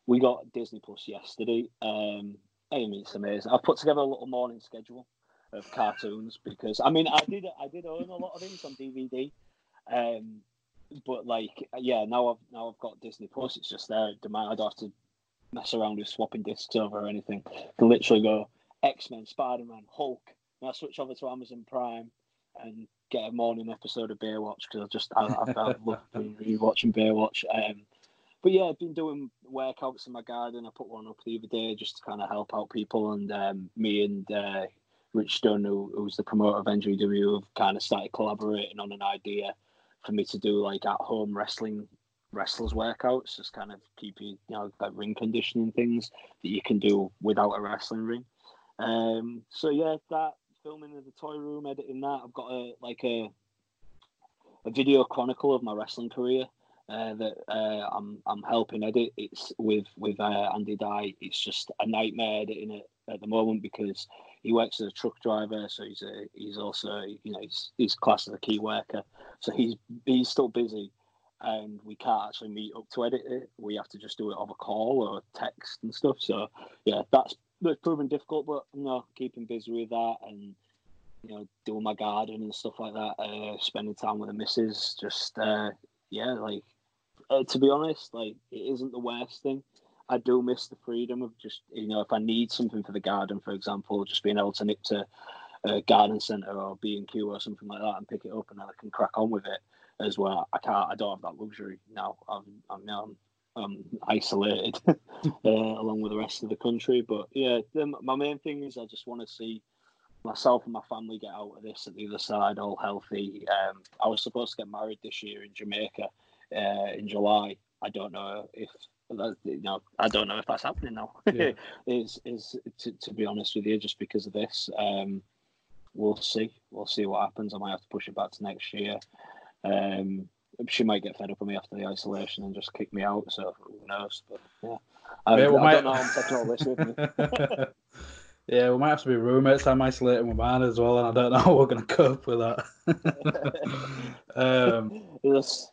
we got Disney Plus yesterday. Um, I mean, it's amazing. I've put together a little morning schedule of cartoons because I mean, I did I did own a lot of things on DVD, um, but like yeah, now I've now I've got Disney Plus. It's just there. Demand I don't have to mess around with swapping discs over or anything. I can literally go X Men, Spider Man, Hulk. And I switch over to Amazon Prime and get a morning episode of Baywatch because I just I, I, I love rewatching Baywatch. Um, but yeah, I've been doing workouts in my garden. I put one up the other day just to kind of help out people, and um, me and uh, Rich Dunn, who, who's the promoter of NGW, have kind of started collaborating on an idea for me to do like at home wrestling wrestlers workouts, just kind of keep you, you know, like ring conditioning things that you can do without a wrestling ring. Um, so yeah, that filming in the toy room, editing that. I've got a like a a video chronicle of my wrestling career uh, that uh, I'm I'm helping edit. It's with with uh, Andy Dye. It's just a nightmare editing it at the moment because he works as a truck driver, so he's a he's also you know he's he's classed as a key worker, so he's he's still busy, and we can't actually meet up to edit it. We have to just do it over call or text and stuff. So yeah, that's that's proven difficult, but you know keeping busy with that and you know doing my garden and stuff like that, uh, spending time with the missus, just uh, yeah, like uh, to be honest, like it isn't the worst thing. I do miss the freedom of just you know if I need something for the garden, for example, just being able to nip to a garden centre or B and Q or something like that and pick it up and then I can crack on with it as well. I can't. I don't have that luxury now. I'm, I'm now isolated uh, along with the rest of the country. But yeah, the, my main thing is I just want to see myself and my family get out of this at the other side, all healthy. Um, I was supposed to get married this year in Jamaica uh, in July. I don't know if you know. I don't know if that's happening now. Yeah. is is to, to be honest with you, just because of this. Um, we'll see. We'll see what happens. I might have to push it back to next year. Um, she might get fed up with me after the isolation and just kick me out. So who knows? But yeah, I, Yeah, well, I my- don't know. I'm taking all this with me. yeah, we might have to be roommates. I'm isolating with mine as well, and I don't know how we're going to cope with that. um, Yes.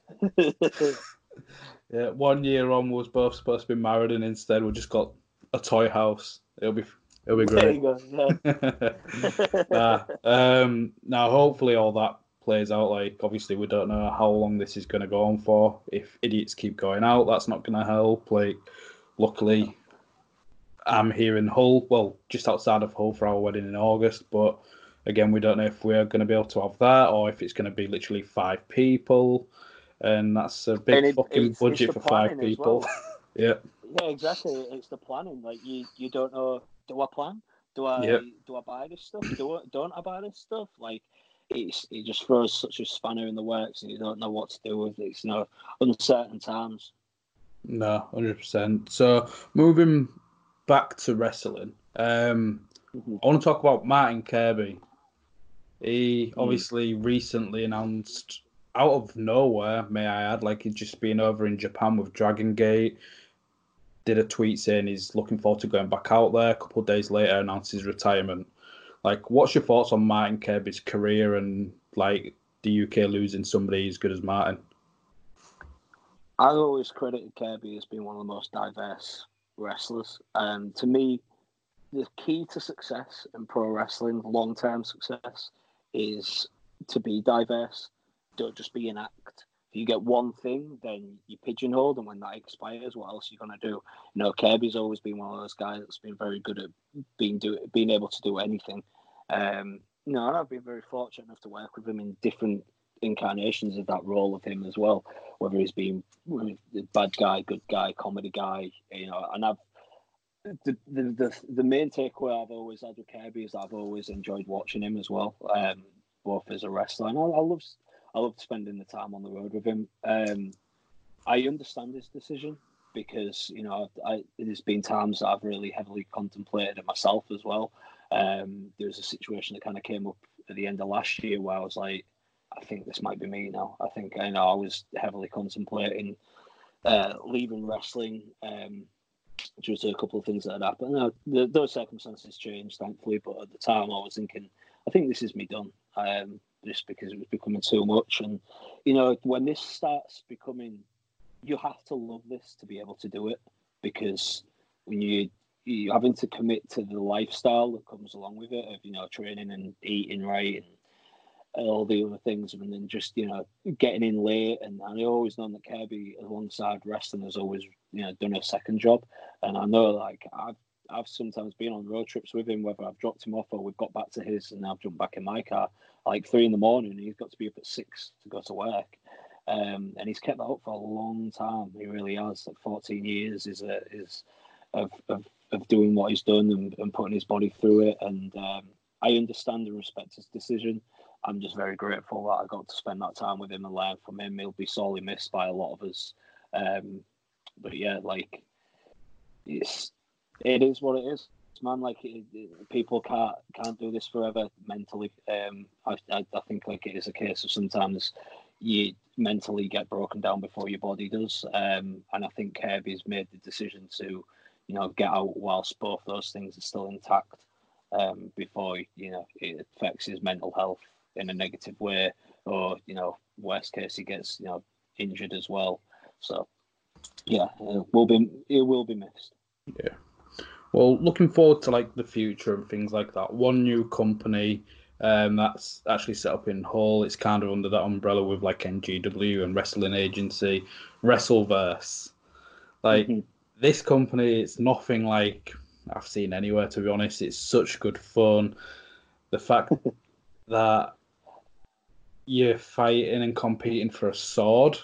Yeah, one year on, we was both supposed to be married, and instead we just got a toy house. It'll be it'll be there you great. go. Yeah. nah, um, now hopefully all that plays out. Like obviously we don't know how long this is going to go on for. If idiots keep going out, that's not going to help. Like luckily, I'm here in Hull, well just outside of Hull for our wedding in August. But again, we don't know if we're going to be able to have that or if it's going to be literally five people, and that's a big it- fucking it's- budget it's for five people. well. yeah, Yeah, exactly. It's the planning. Like you, you don't know. Do I plan? Do I? Yep. Do I buy this stuff? Do I, don't I buy this stuff? Like it's it just throws such a spanner in the works, and you don't know what to do with it. It's no uncertain times. No, hundred percent. So moving back to wrestling, um, Mhm. I want to talk about Martin Kirby. He Mm. obviously recently announced, out of nowhere, may I add, like he'd just been over in Japan with Dragon Gate. Did a tweet saying he's looking forward to going back out there. A couple of days later, announced his retirement. Like, what's your thoughts on Martin Kirby's career and like the UK losing somebody as good as Martin? I always credited Kirby as being one of the most diverse wrestlers. Um, to me, the key to success in pro wrestling, long term success, is to be diverse. Don't just be an act. If you get one thing, then you pigeonholed, and when that expires, what else are you to do? You know, Kirby's always been one of those guys that's been very good at being do being able to do anything. Um, know, and I've been very fortunate enough to work with him in different incarnations of that role of him as well. Whether he's been the bad guy, good guy, comedy guy, you know, and I've the, the the the main takeaway I've always had with Kirby is I've always enjoyed watching him as well, um, both as a wrestler and I, I love I love spending the time on the road with him. Um, I understand his decision because you know I, there's been times that I've really heavily contemplated it myself as well. Um, there was a situation that kind of came up at the end of last year where I was like, I think this might be me now. I think I know I was heavily contemplating uh, leaving wrestling um, due to a couple of things that had happened. Now, the, those circumstances changed, thankfully, but at the time I was thinking, I think this is me done. Um, just because it was becoming too much, and you know, when this starts becoming, you have to love this to be able to do it because when you you having to commit to the lifestyle that comes along with it of you know training and eating right and all the other things, and then just you know getting in late. And I always known that Kirby, alongside wrestling, has always you know done a second job. And I know like I've I've sometimes been on road trips with him, whether I've dropped him off or we've got back to his, and I've jumped back in my car like three in the morning. He's got to be up at six to go to work. Um, and he's kept that up for a long time. He really has. Like 14 years is a, is of, of, of doing what he's done and, and putting his body through it. And um, I understand and respect his decision. I'm just very grateful that I got to spend that time with him and learn from him. He'll be sorely missed by a lot of us. Um, but yeah, like it's it is what it is, man. Like it, it- people can't can't do this forever mentally. Um, I, I I think like it is a case of sometimes you mentally get broken down before your body does. Um, and I think Kirby's made the decision to, you know, get out whilst both those things are still intact. Um, before you know it affects his mental health in a negative way, or you know, worst case he gets you know injured as well. So yeah, it will be it will be missed. Well, looking forward to like the future and things like that. One new company um, that's actually set up in Hull. It's kind of under that umbrella with like NGW and Wrestling Agency, Wrestleverse. Like Mhm. this company, it's nothing like I've seen anywhere. To be honest, it's such good fun. The fact that you're fighting and competing for a sword,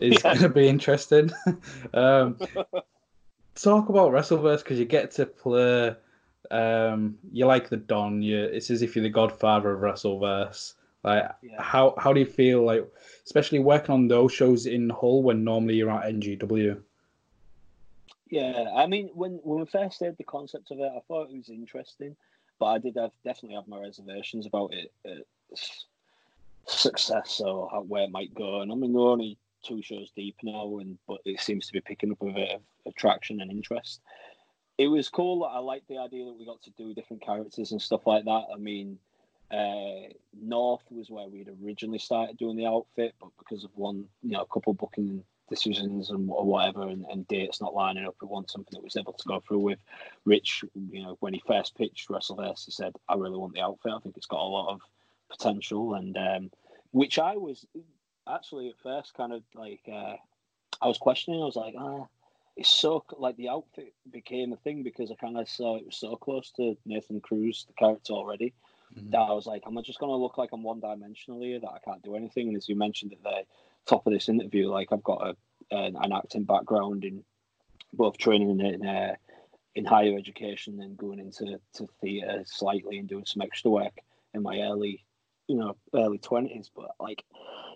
is Yeah. going to be interesting. um, talk about Wrestleverse because you get to play. Um, you like the Don. You it's as if you're the Godfather of Wrestleverse. Like, Yeah. how how do you feel like, especially working on those shows in Hull when normally you're at NGW? Yeah, I mean, when when we first heard the concept of it, I thought it was interesting, but I did have, definitely have my reservations about it, its success or how, where it might go. And I mean, only two shows deep now, and but it seems to be picking up a bit of attraction and interest. It was cool. I liked the idea that we got to do different characters and stuff like that. I mean, uh, North was where we'd originally started doing the outfit, but because of one, you know, a couple booking decisions and whatever, and, and dates not lining up, we want something that was able to go through with. Rich, you know, when he first pitched WrestleVerse, he said, "I really want the outfit. I think it's got a lot of potential," and um, which I was actually at first kind of like uh, I was questioning. I was like, ah. It's so like the outfit became a thing because I kind of saw it was so close to Nathan Cruz, the character already, that I was like, am I just going to look like I'm one dimensional here that I can't do anything? And as you mentioned at the top of this interview, like I've got a an, an acting background in both training in uh, in higher education and going into to theatre slightly and doing some extra work in my early, you know, early twenties. But like,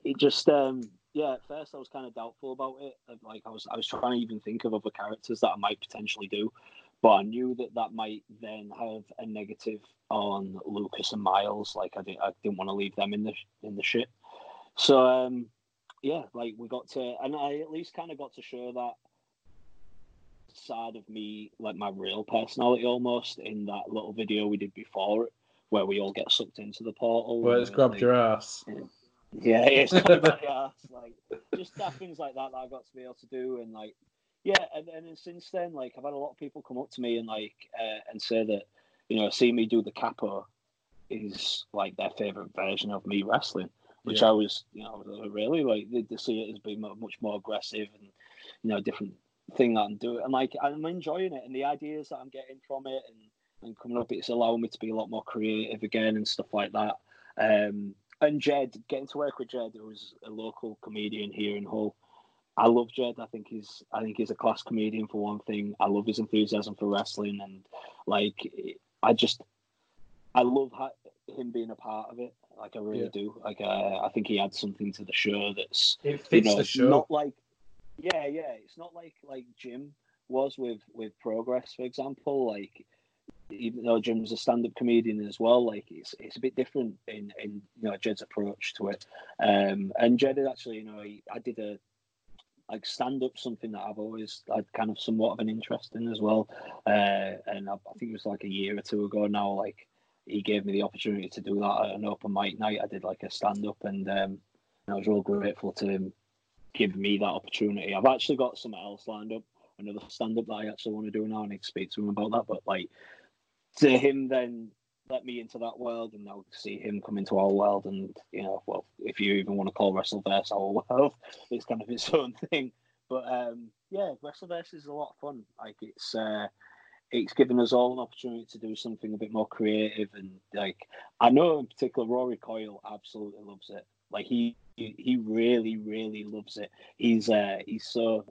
it just um yeah. At first, I was kind of doubtful about it. Like I was I was trying to even think of other characters that I might potentially do. But I knew that that might then have a negative on Lucas and Miles. Like I didn't, I didn't want to leave them in the in the shit. So um, yeah, like we got to, and I at least kind of got to show that side of me, like my real personality, almost in that little video we did before it, where we all get sucked into the portal. Well, it's grabbed like, your ass. yeah, it's kind of my ass. Like just that things like that that I got to be able to do, and like yeah, and, and then since then, like I've had a lot of people come up to me and like uh, and say that you know, see me do the capo is like their favorite version of me wrestling, which Yeah. I was you know really like they, they see it as being much more aggressive and you know different thing that I'm doing, and like I'm enjoying it, and the ideas that I'm getting from it and and coming up, it's allowing me to be a lot more creative again and stuff like that. Um, and Jed, getting to work with Jed, who's a local comedian here in Hull. I love Jed. I think he's I think he's a class comedian for one thing. I love his enthusiasm for wrestling and like I just I love ha- him being a part of it. Like I really Yeah. do. Like uh, I think he adds something to the show that's It you fits know the show. not like yeah yeah. It's not like like Jim was with with Progress for example. Like even though Jim's a stand-up comedian as well, like it's it's a bit different in in you know Jed's approach to it. Um, and Jed actually, you know, he, I did a like stand-up something that I've always had kind of somewhat of an interest in as well. Uh, and I, I think it was like a year or two ago now. Like he gave me the opportunity to do that at an open mic night. I did like a stand-up, and um, I was real grateful to him giving me that opportunity. I've actually got something else lined up, another stand-up that I actually want to do now. I need to speak to him about that. But like to him then let me into that world and to see him come into our world and you know well if you even want to call wrestleverse our world it's kind of its own thing. But um yeah wrestleverse is a lot of fun. Like it's uh it's given us all an opportunity to do something a bit more creative and like i know in particular rory coyle absolutely loves it. Like he he really really loves it. He's uh he's so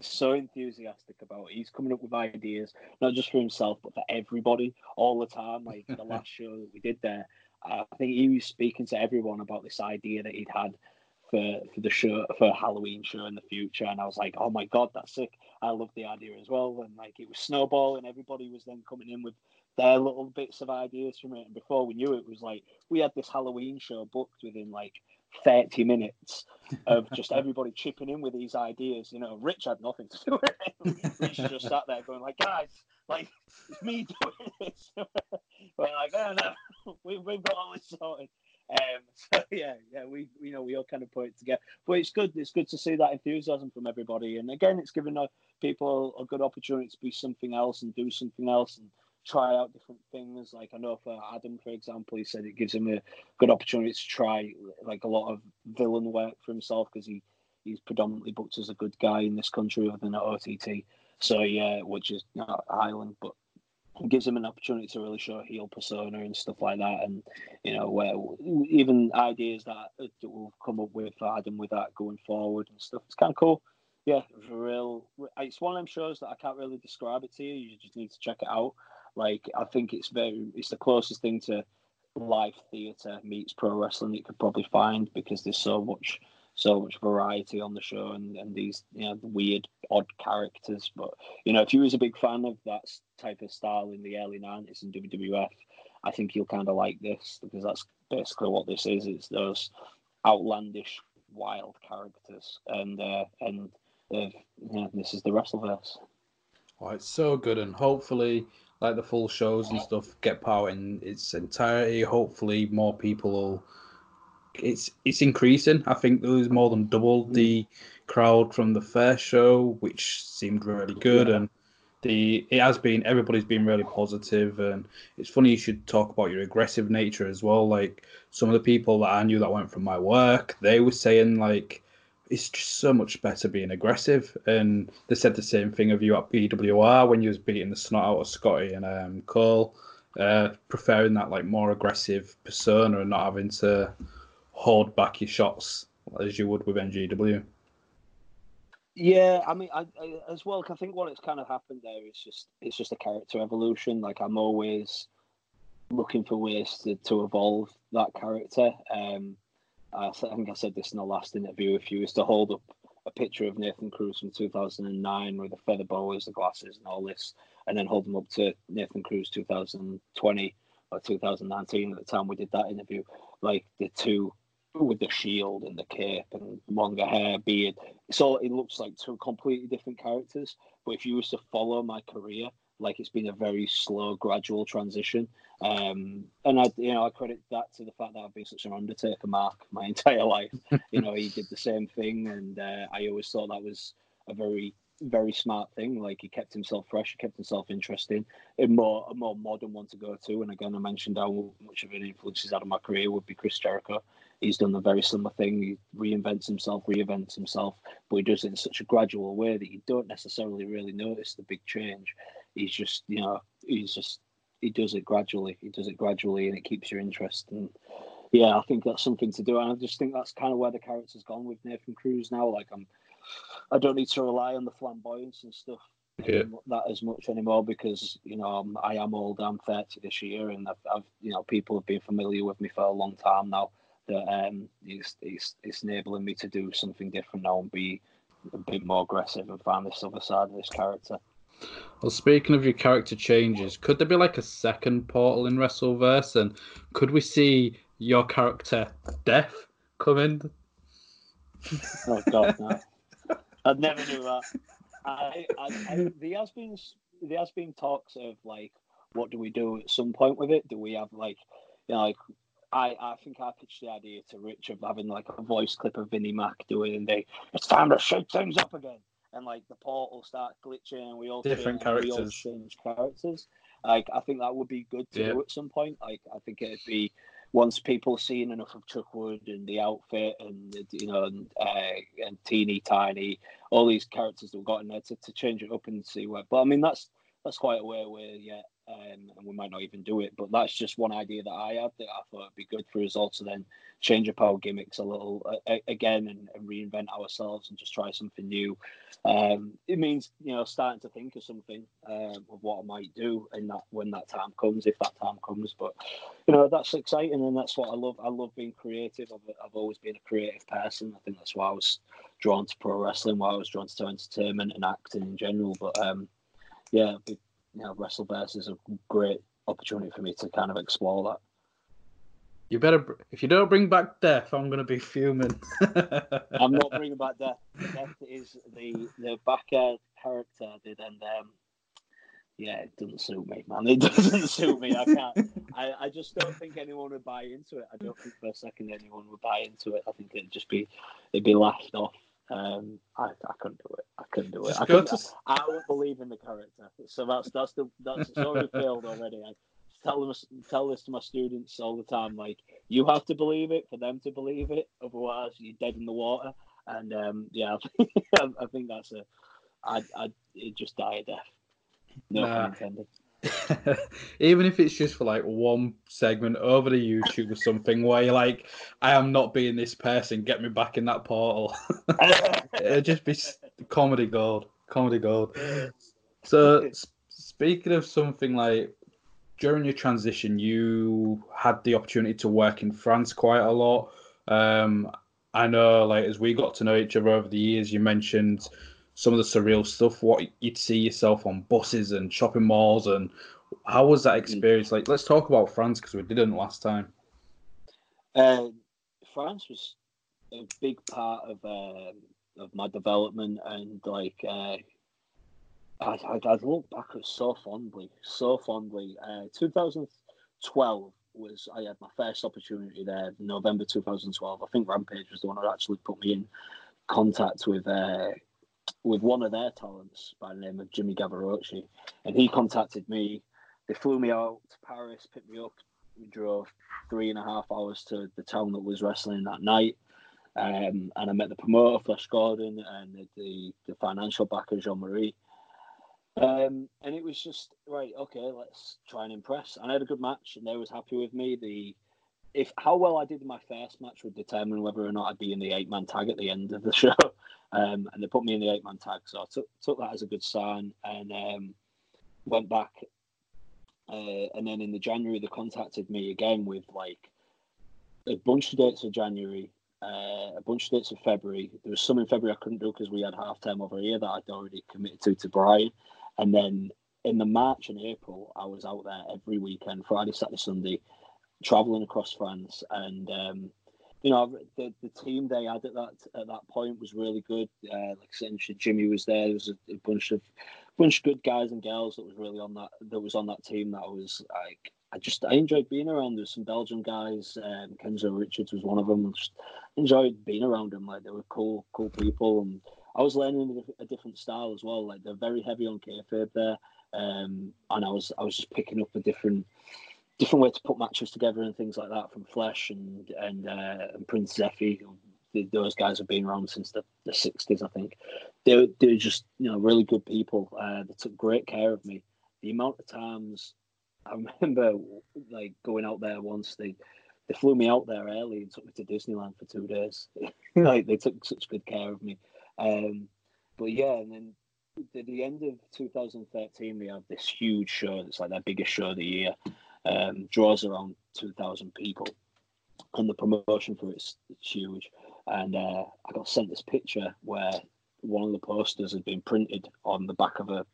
so enthusiastic about it. He's coming up with ideas, not just for himself, but for everybody all the time. Like the last show that we did there, I think he was speaking to everyone about this idea that he'd had for for the show for a Halloween show in the future, and I was like, oh my god, that's sick! I love the idea as well, and like it was snowballing. Everybody was then coming in with their little bits of ideas from it, and before we knew it, it was like we had this Halloween show booked within like 30 minutes of just everybody chipping in with these ideas. You know, Rich had nothing to do with it. Rich just sat there going like, guys, like it's me doing this. We're like, oh no, we, we've got all this sorted. Um, so yeah, yeah, we you know we all kind of put it together, but it's good. It's good to see that enthusiasm from everybody, and again, it's given uh, people a good opportunity to be something else and do something else and try out different things. Like I know for Adam, for example, he said it gives him a good opportunity to try like a lot of villain work for himself because he he's predominantly booked as a good guy in this country other than at OTT. So yeah, which is not Ireland, but gives him an opportunity to really show heel persona and stuff like that, and you know where even ideas that, that we'll come up with for Adam with that going forward and stuff. It's kind of cool. Yeah, it's real. It's one of them shows that I can't really describe it to you. You just need to check it out. Like I think it's very, it's the closest thing to live theatre meets pro wrestling you could probably find because there's so much so much variety on the show and, and these you know weird odd characters. But you know if you was a big fan of that type of style in the early 90s in WWF I think you'll kind of like this because that's basically what this is. It's those outlandish wild characters and uh, and uh, yeah, this is the Wrestleverse. Oh, it's so good. And hopefully like the full shows and stuff get power in its entirety hopefully more people will it's it's increasing. I think there was more than double the mm. crowd from the first show, which seemed really good, and the it has been everybody's been really positive, and it's funny you should talk about your aggressive nature as well. Like some of the people that I knew that went from my work, they were saying like it's just so much better being aggressive, and they said the same thing of you at PWX when you was beating the snot out of Scotty and um, Cole. Uh, preferring that like more aggressive persona and not having to hold back your shots as you would with NGW. Yeah, I mean, I, I, as well. I think what it's kind of happened there is just it's just a character evolution. Like I'm always looking for ways to, to evolve that character. Um, I think I said this in the last interview. If you was to hold up a picture of Nathan Cruz from 2009 with the feather boas, the glasses, and all this, and then hold them up to Nathan Cruz 2020 or 2019 at the time we did that interview, like the two with the shield and the cape and longer hair, beard. So it looks like two completely different characters. But if you was to follow my career, like it's been a very slow, gradual transition. Um, and I, you know, I credit that to the fact that I've been such an Undertaker mark my entire life. you know, he did the same thing, and uh, I always thought that was a very very smart thing. Like he kept himself fresh, he kept himself interesting. A more a more modern one to go to. And again, I mentioned how much of an influence he's had on my career would be Chris Jericho. He's done a very similar thing. He reinvents himself, reinvents himself, but he does it in such a gradual way that you don't necessarily really notice the big change. He's just, you know, he's just he does it gradually. He does it gradually, and it keeps your interest. And yeah, I think that's something to do. And I just think that's kind of where the character's gone with Nathan Cruz now. Like I'm I don't need to rely on the flamboyance and stuff yeah. that as much anymore because you know I'm, I am old. I'm 30 this year, and I've, I've, you know people have been familiar with me for a long time now. That um, it's, it's it's enabling me to do something different now and be a bit more aggressive and find this other side of this character. Well, speaking of your character changes, could there be like a second portal in Wrestleverse, and could we see your character Death come in? Oh God, no. I never knew that. I, I, I, there has been there has been talks of like, what do we do at some point with it? Do we have like, you know, like I, I think I pitched the idea to Rich of having like a voice clip of Vinnie Mac doing the it's time to shake things up again. And like the portal start glitching and we all different change, characters. We all change characters. Like I think that would be good to yeah. do at some point. Like I think it'd be once people have seen enough of Chuck Wood and the outfit and you know and, uh, and Teeny Tiny, all these characters that we've got in there to, to change it up and see where. But I mean that's that's quite a way away yet, um, and we might not even do it. But that's just one idea that I had that I thought it'd be good for us all to then change up our gimmicks a little uh, again and, and, reinvent ourselves and just try something new. Um, it means you know starting to think of something um, of what I might do in that when that time comes, if that time comes. But you know that's exciting and that's what I love. I love being creative. I've, I've always been a creative person. I think that's why I was drawn to pro wrestling, why I was drawn to entertainment and acting in general. But um, yeah, you know, Wrestleverse is a great opportunity for me to kind of explore that. You better, if you don't bring back Death, I'm going to be fuming. I'm not bringing back Death. Death is the the back character did, and um, yeah, it doesn't suit me, man. It doesn't suit me. I can't. I, I just don't think anyone would buy into it. I don't think for a second anyone would buy into it. I think it'd just be it'd be laughed off. Um, I, I couldn't do it. I couldn't do it. I, couldn't, to... I, I don't believe in the character. So that's that's the that's it's already failed already. I tell them tell this to my students all the time. Like you have to believe it for them to believe it. Otherwise, you're dead in the water. And um, yeah, I think that's a. I I it just die a death. No nah. intended. even if it's just for like one segment over the YouTube or something where you're like, I am not being this person, get me back in that portal. It'd just be comedy gold. Comedy gold. So, speaking of something like during your transition, you had the opportunity to work in France quite a lot. Um, I know, like, as we got to know each other over the years, you mentioned some of the surreal stuff, what you'd see yourself on buses and shopping malls, and how was that experience? Like, let's talk about France because we didn't last time. Uh, France was a big part of uh, of my development, and like uh, I, I, I look back at so fondly, so fondly. Uh, 2012 was I had my first opportunity there, November 2012. I think Rampage was the one that actually put me in contact with uh, with one of their talents by the name of Jimmy Gavarocci, and he contacted me. They flew me out to Paris, picked me up. We drove three and a half hours to the town that was wrestling that night. Um, and I met the promoter, Flesh Gordon, and the, the, the financial backer, Jean Marie. Um, and it was just right. Okay, let's try and impress. And I had a good match, and they was happy with me. The if how well I did in my first match would determine whether or not I'd be in the eight man tag at the end of the show. Um, and they put me in the eight man tag, so I took took that as a good sign and um, went back. Uh, and then in the January, they contacted me again with like a bunch of dates of January, uh, a bunch of dates of February. There was some in February I couldn't do because we had half time over here that I'd already committed to to Brian. And then in the March and April, I was out there every weekend, Friday, Saturday, Sunday, traveling across France. And um, you know, the, the team they had at that at that point was really good. Uh, like I said, Jimmy was there. There was a, a, bunch of bunch of good guys and girls that was really on that that was on that team. That was like I just I enjoyed being around. There's some Belgian guys. Um, Kenzo Richards was one of them. I just enjoyed being around them. Like they were cool, cool people, and I was learning a different style as well. Like they're very heavy on kayfabe there, um, and I was I was just picking up a different different way to put matches together and things like that from Flesh and and, uh, and Prince Zeffy. Those guys have been around since the, the 60s, I think. They're, they're just, you know, really good people. Uh, they took great care of me. The amount of times I remember, like, going out there once, they they flew me out there early and took me to Disneyland for two days. like, they took such good care of me. Um, but yeah, and then at the end of 2013, they have this huge show. It's like their biggest show of the year um, draws around 2,000 people. And the promotion for it's, huge. And uh, I got sent this picture where one of the posters had been printed on the back of a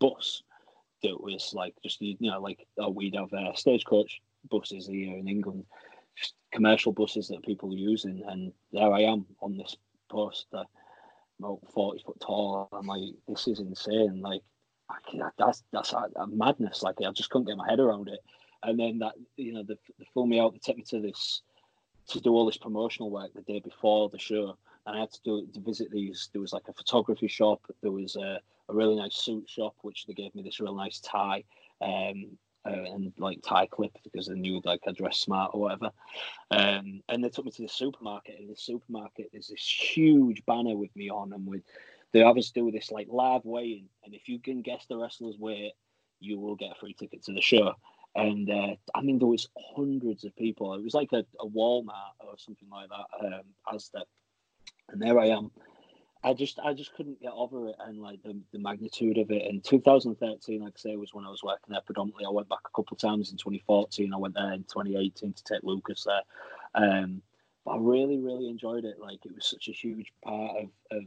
bus that was like just, you know, like oh, we'd have uh, stagecoach buses here in England, just commercial buses that people are using. And there I am on this poster, about 40 foot tall. I'm like, this is insane. Like, that's that's a, a madness. Like I just couldn't get my head around it and then that you know they, they flew me out. They took me to this to do all this promotional work the day before the show, and I had to do to visit these. There was like a photography shop. There was a, a really nice suit shop, which they gave me this real nice tie. Um, uh, and like tie clip because they knew like I dressed smart or whatever. Um, and they took me to the supermarket. And the supermarket there's this huge banner with me on, and with they us do this like live weighing. And if you can guess the wrestler's weight, you will get a free ticket to the show and uh, I mean there was hundreds of people. It was like a, a Walmart or something like that, um, Asda, and there I am. I just I just couldn't get over it and like the, the magnitude of it. In 2013, like I say, was when I was working there predominantly. I went back a couple of times in 2014. I went there in 2018 to take Lucas there. Um, but I really really enjoyed it. Like it was such a huge part of, of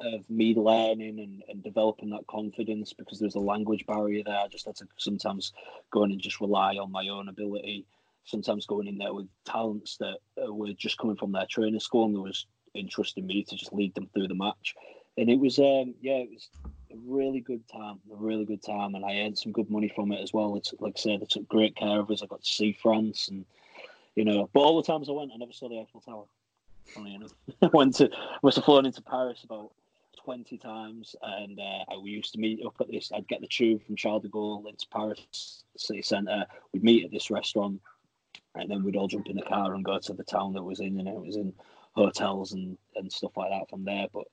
of me learning and, and developing that confidence because there's a language barrier there. I just had to sometimes go in and just rely on my own ability. Sometimes going in there with talents that uh, were just coming from their training school and there was interest in me to just lead them through the match. And it was, um, yeah, it was a really good time, a really good time, and I earned some good money from it as well. It's like I said, they took great care of us. I got to see France, and you know, but all the times I went, I never saw the Eiffel Tower. Funny enough, I went to, must have flown into Paris about 20 times, and uh, we used to meet up at this. I'd get the tube from Charles de Gaulle into Paris city centre. We'd meet at this restaurant, and then we'd all jump in the car and go to the town that was in, and it was in hotels and, and stuff like that from there. But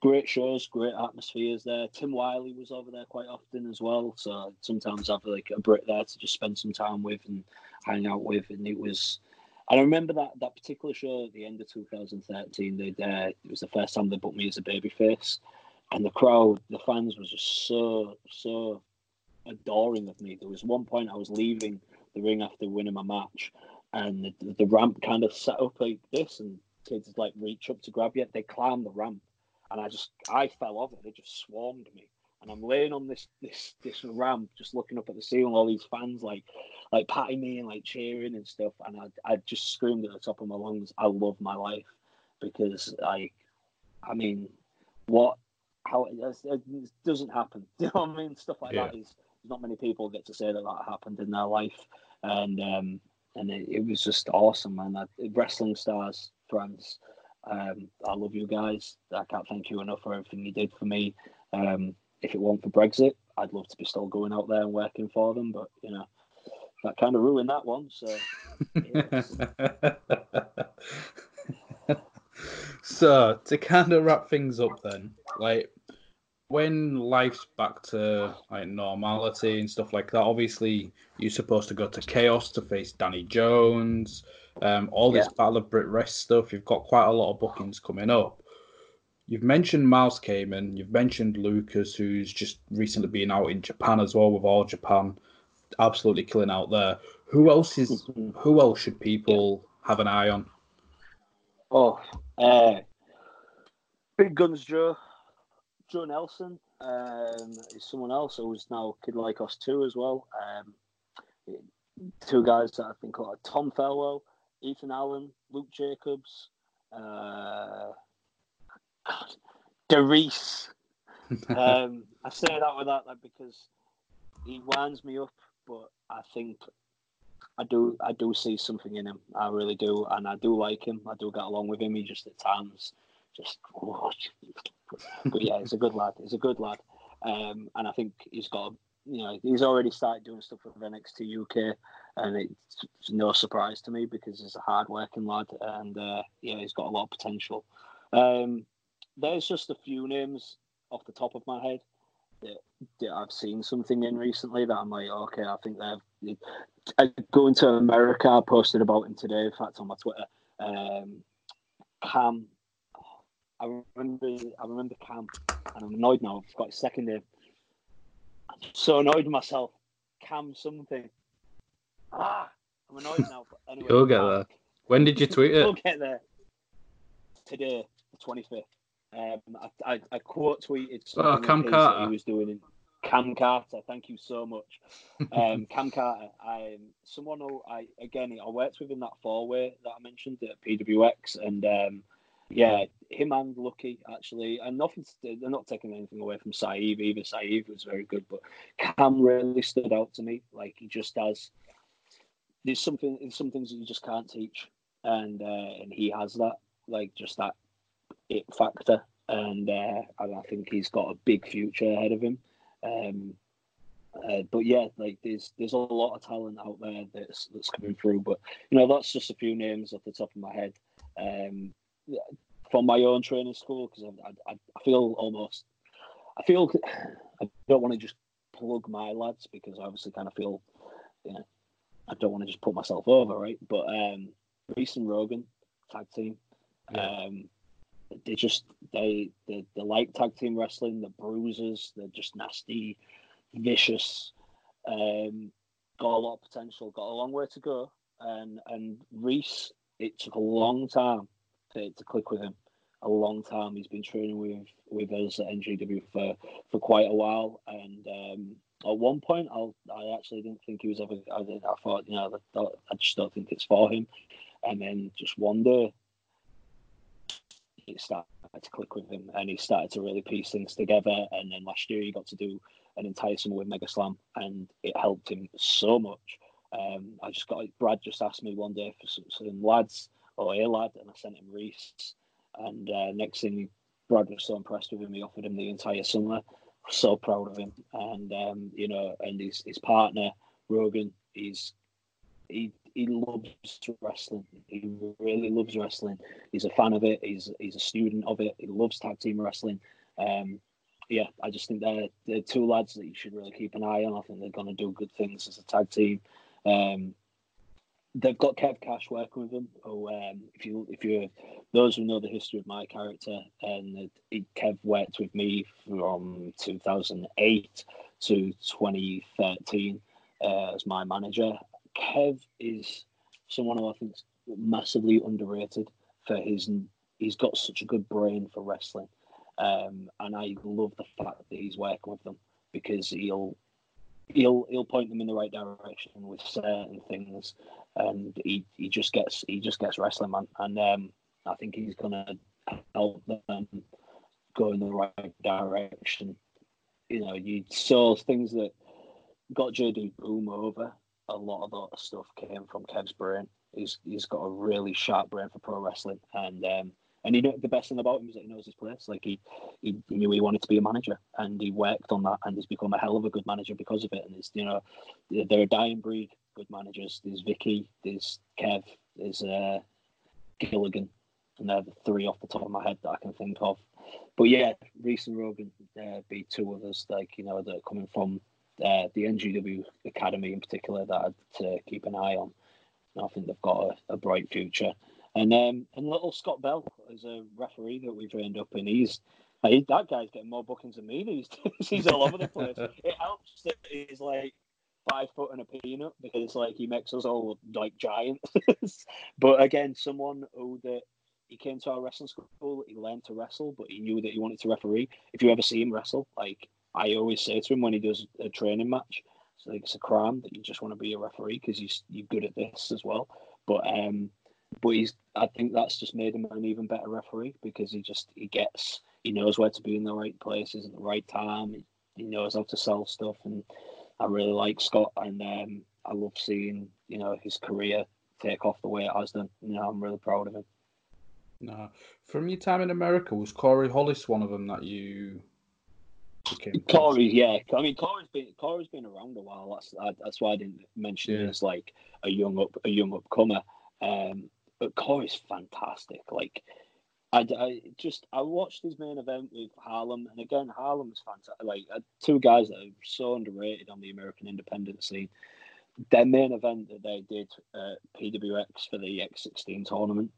great shows, great atmospheres there. Tim Wiley was over there quite often as well, so sometimes I'd have like a Brit there to just spend some time with and hang out with, and it was. I remember that that particular show at the end of 2013. They uh, it was the first time they booked me as a babyface, and the crowd, the fans, was just so so adoring of me. There was one point I was leaving the ring after winning my match, and the, the ramp kind of set up like this, and kids like reach up to grab you. They climb the ramp, and I just I fell off it. They just swarmed me, and I'm laying on this this this ramp, just looking up at the ceiling. All these fans like like patting me and like cheering and stuff, and I I just screamed at the top of my lungs, "I love my life," because I, I mean, what how it, it doesn't happen. Do you know what I mean? Stuff like yeah. that is not many people get to say that that happened in their life, and um, and it, it was just awesome, man. I, wrestling stars, friends, um, I love you guys. I can't thank you enough for everything you did for me. Um, if it weren't for Brexit, I'd love to be still going out there and working for them, but you know, that kind of ruined that one. So. so to kind of wrap things up, then, like when life's back to like normality and stuff like that, obviously you're supposed to go to Chaos to face Danny Jones, um, all this yeah. Battle of Brit Wres stuff. You've got quite a lot of bookings coming up. You've mentioned Miles Kamen, you've mentioned Lucas, who's just recently been out in Japan as well with All Japan, absolutely killing out there. Who else is? Who else should people have an eye on? Oh, uh, Big Guns Joe. Joe Nelson um, is someone else who's now Kid Lykos 2 as well. Um, two guys that I think are Tom Farewell, Ethan Allen, Luke Jacobs, uh, Derice. um, I say that with that like, because he winds me up, but I think I do I do see something in him. I really do, and I do like him. I do get along with him. He just at times just oh, but yeah, he's a good lad. He's a good lad, um, and I think he's got. You know, he's already started doing stuff with NXT UK, and it's no surprise to me because he's a hard-working lad, and uh, yeah, he's got a lot of potential. Um, there's just a few names off the top of my head that, that I've seen something in recently that I'm like, okay, I think they've. Going to America, I posted about him today. In fact, on my Twitter, um, Cam I remember I remember Cam, and I'm annoyed now. I've got his second name. I'm so annoyed with myself. Cam something. Ah, I'm annoyed now. But anyway, you'll get there. When did you tweet it? You'll get there. Today, the 25th. Um, I, I, I quote tweeted oh, Cam Carter. he was doing in Cam Carter. Thank you so much, um, Cam Carter. I someone who I again I worked with in that four way that I mentioned at PWX, and um, yeah, him and Lucky actually, and nothing. They're not taking anything away from Saeed either. Saeed was very good, but Cam really stood out to me. Like he just has. There's something. There's some things that you just can't teach, and uh, and he has that. Like just that it factor, and uh, and I think he's got a big future ahead of him. Um, uh, but yeah, like there's there's a lot of talent out there that's that's coming through. But you know, that's just a few names off the top of my head. Um, from my own training school because I, I, I, feel almost I feel I don't want to just plug my lads because I obviously kind of feel you know I don't want to just put myself over right but um Reese and Rogan tag team yeah. um they just they, the they like tag team wrestling the bruisers they're just nasty vicious um got a lot of potential got a long way to go and and Reese it took a long time to, to click with him a long time. He's been training with with us at NGW for for quite a while, and um, at one point, I'll, I actually didn't think he was ever. I, I thought, you know, I just don't think it's for him. And then just one day, it started to click with him, and he started to really piece things together. And then last year, he got to do an entire summer with Mega Slam, and it helped him so much. Um, I just got Brad just asked me one day for some, some lads or a lad, and I sent him Reese. And uh, next thing, Brad was so impressed with him, he offered him the entire summer. So proud of him, and um, you know, and his his partner Rogan, he's he he loves wrestling. He really loves wrestling. He's a fan of it. He's he's a student of it. He loves tag team wrestling. Um, yeah, I just think they're, they're two lads that you should really keep an eye on. I think they're going to do good things as a tag team. Um, they've got Kev Cash working with them. Oh, um, if you if you those who know the history of my character, and it, Kev worked with me from 2008 to 2013 uh, as my manager. Kev is someone who I think is massively underrated for his. He's got such a good brain for wrestling. Um, and I love the fact that he's working with them because he'll he'll he'll point them in the right direction with certain things, and he, he just gets he just gets wrestling man, and um, I think he's gonna help them go in the right direction. You know, you saw things that got JD Boom over. A lot of that stuff came from Kev's brain. He's he's got a really sharp brain for pro wrestling, and um, and he know the best thing about him is that he knows his place. Like he, he, he knew he wanted to be a manager, and he worked on that, and he's become a hell of a good manager because of it. And it's you know, they're a dying breed. Good managers. There's Vicky. There's Kev. There's uh, Gilligan, and they're the three off the top of my head that I can think of. But yeah, Reese and Rogan uh, be two others like you know that are coming from uh, the NGW Academy in particular that I'd to keep an eye on. And I think they've got a, a bright future. And um, and little Scott Bell is a referee that we've trained up in. He's like, that guy's getting more bookings than me these days. he's all over the place. it helps that he's like five foot and a peanut because it's like he makes us all like giants. but again, someone who that he came to our wrestling school, he learned to wrestle, but he knew that he wanted to referee. If you ever see him wrestle, like I always say to him when he does a training match, it's like it's a crime that you just want to be a referee because you you're good at this as well. But um, but he's I think that's just made him an even better referee because he just he gets he knows where to be in the right places at the right time. He, he knows how to sell stuff, and I really like Scott, and um, I love seeing you know his career take off the way it has done. You know, I'm really proud of him. No, from your time in America, was Corey Hollis one of them that you? Corey, yeah. I mean, Corey's been Corey's been around a while. That's that's why I didn't mention yeah. him as like a young up a young upcomer. Um, but Corey's fantastic. Like, I, I just I watched his main event with Harlem, and again Harlem's fantastic. Like uh, two guys that are so underrated on the American independent scene. Their main event that they did uh, PWX for the X16 tournament,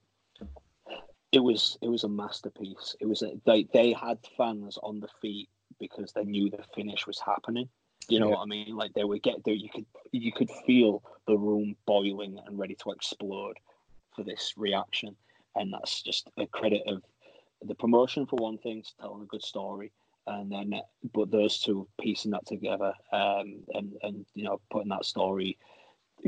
it was it was a masterpiece. It was a, they they had fans on the feet because they knew the finish was happening. You know yeah. what I mean? Like they would get there, you could you could feel the room boiling and ready to explode for this reaction, and that's just a credit of the promotion for one thing, to telling a good story, and then but those two piecing that together, um, and and you know putting that story,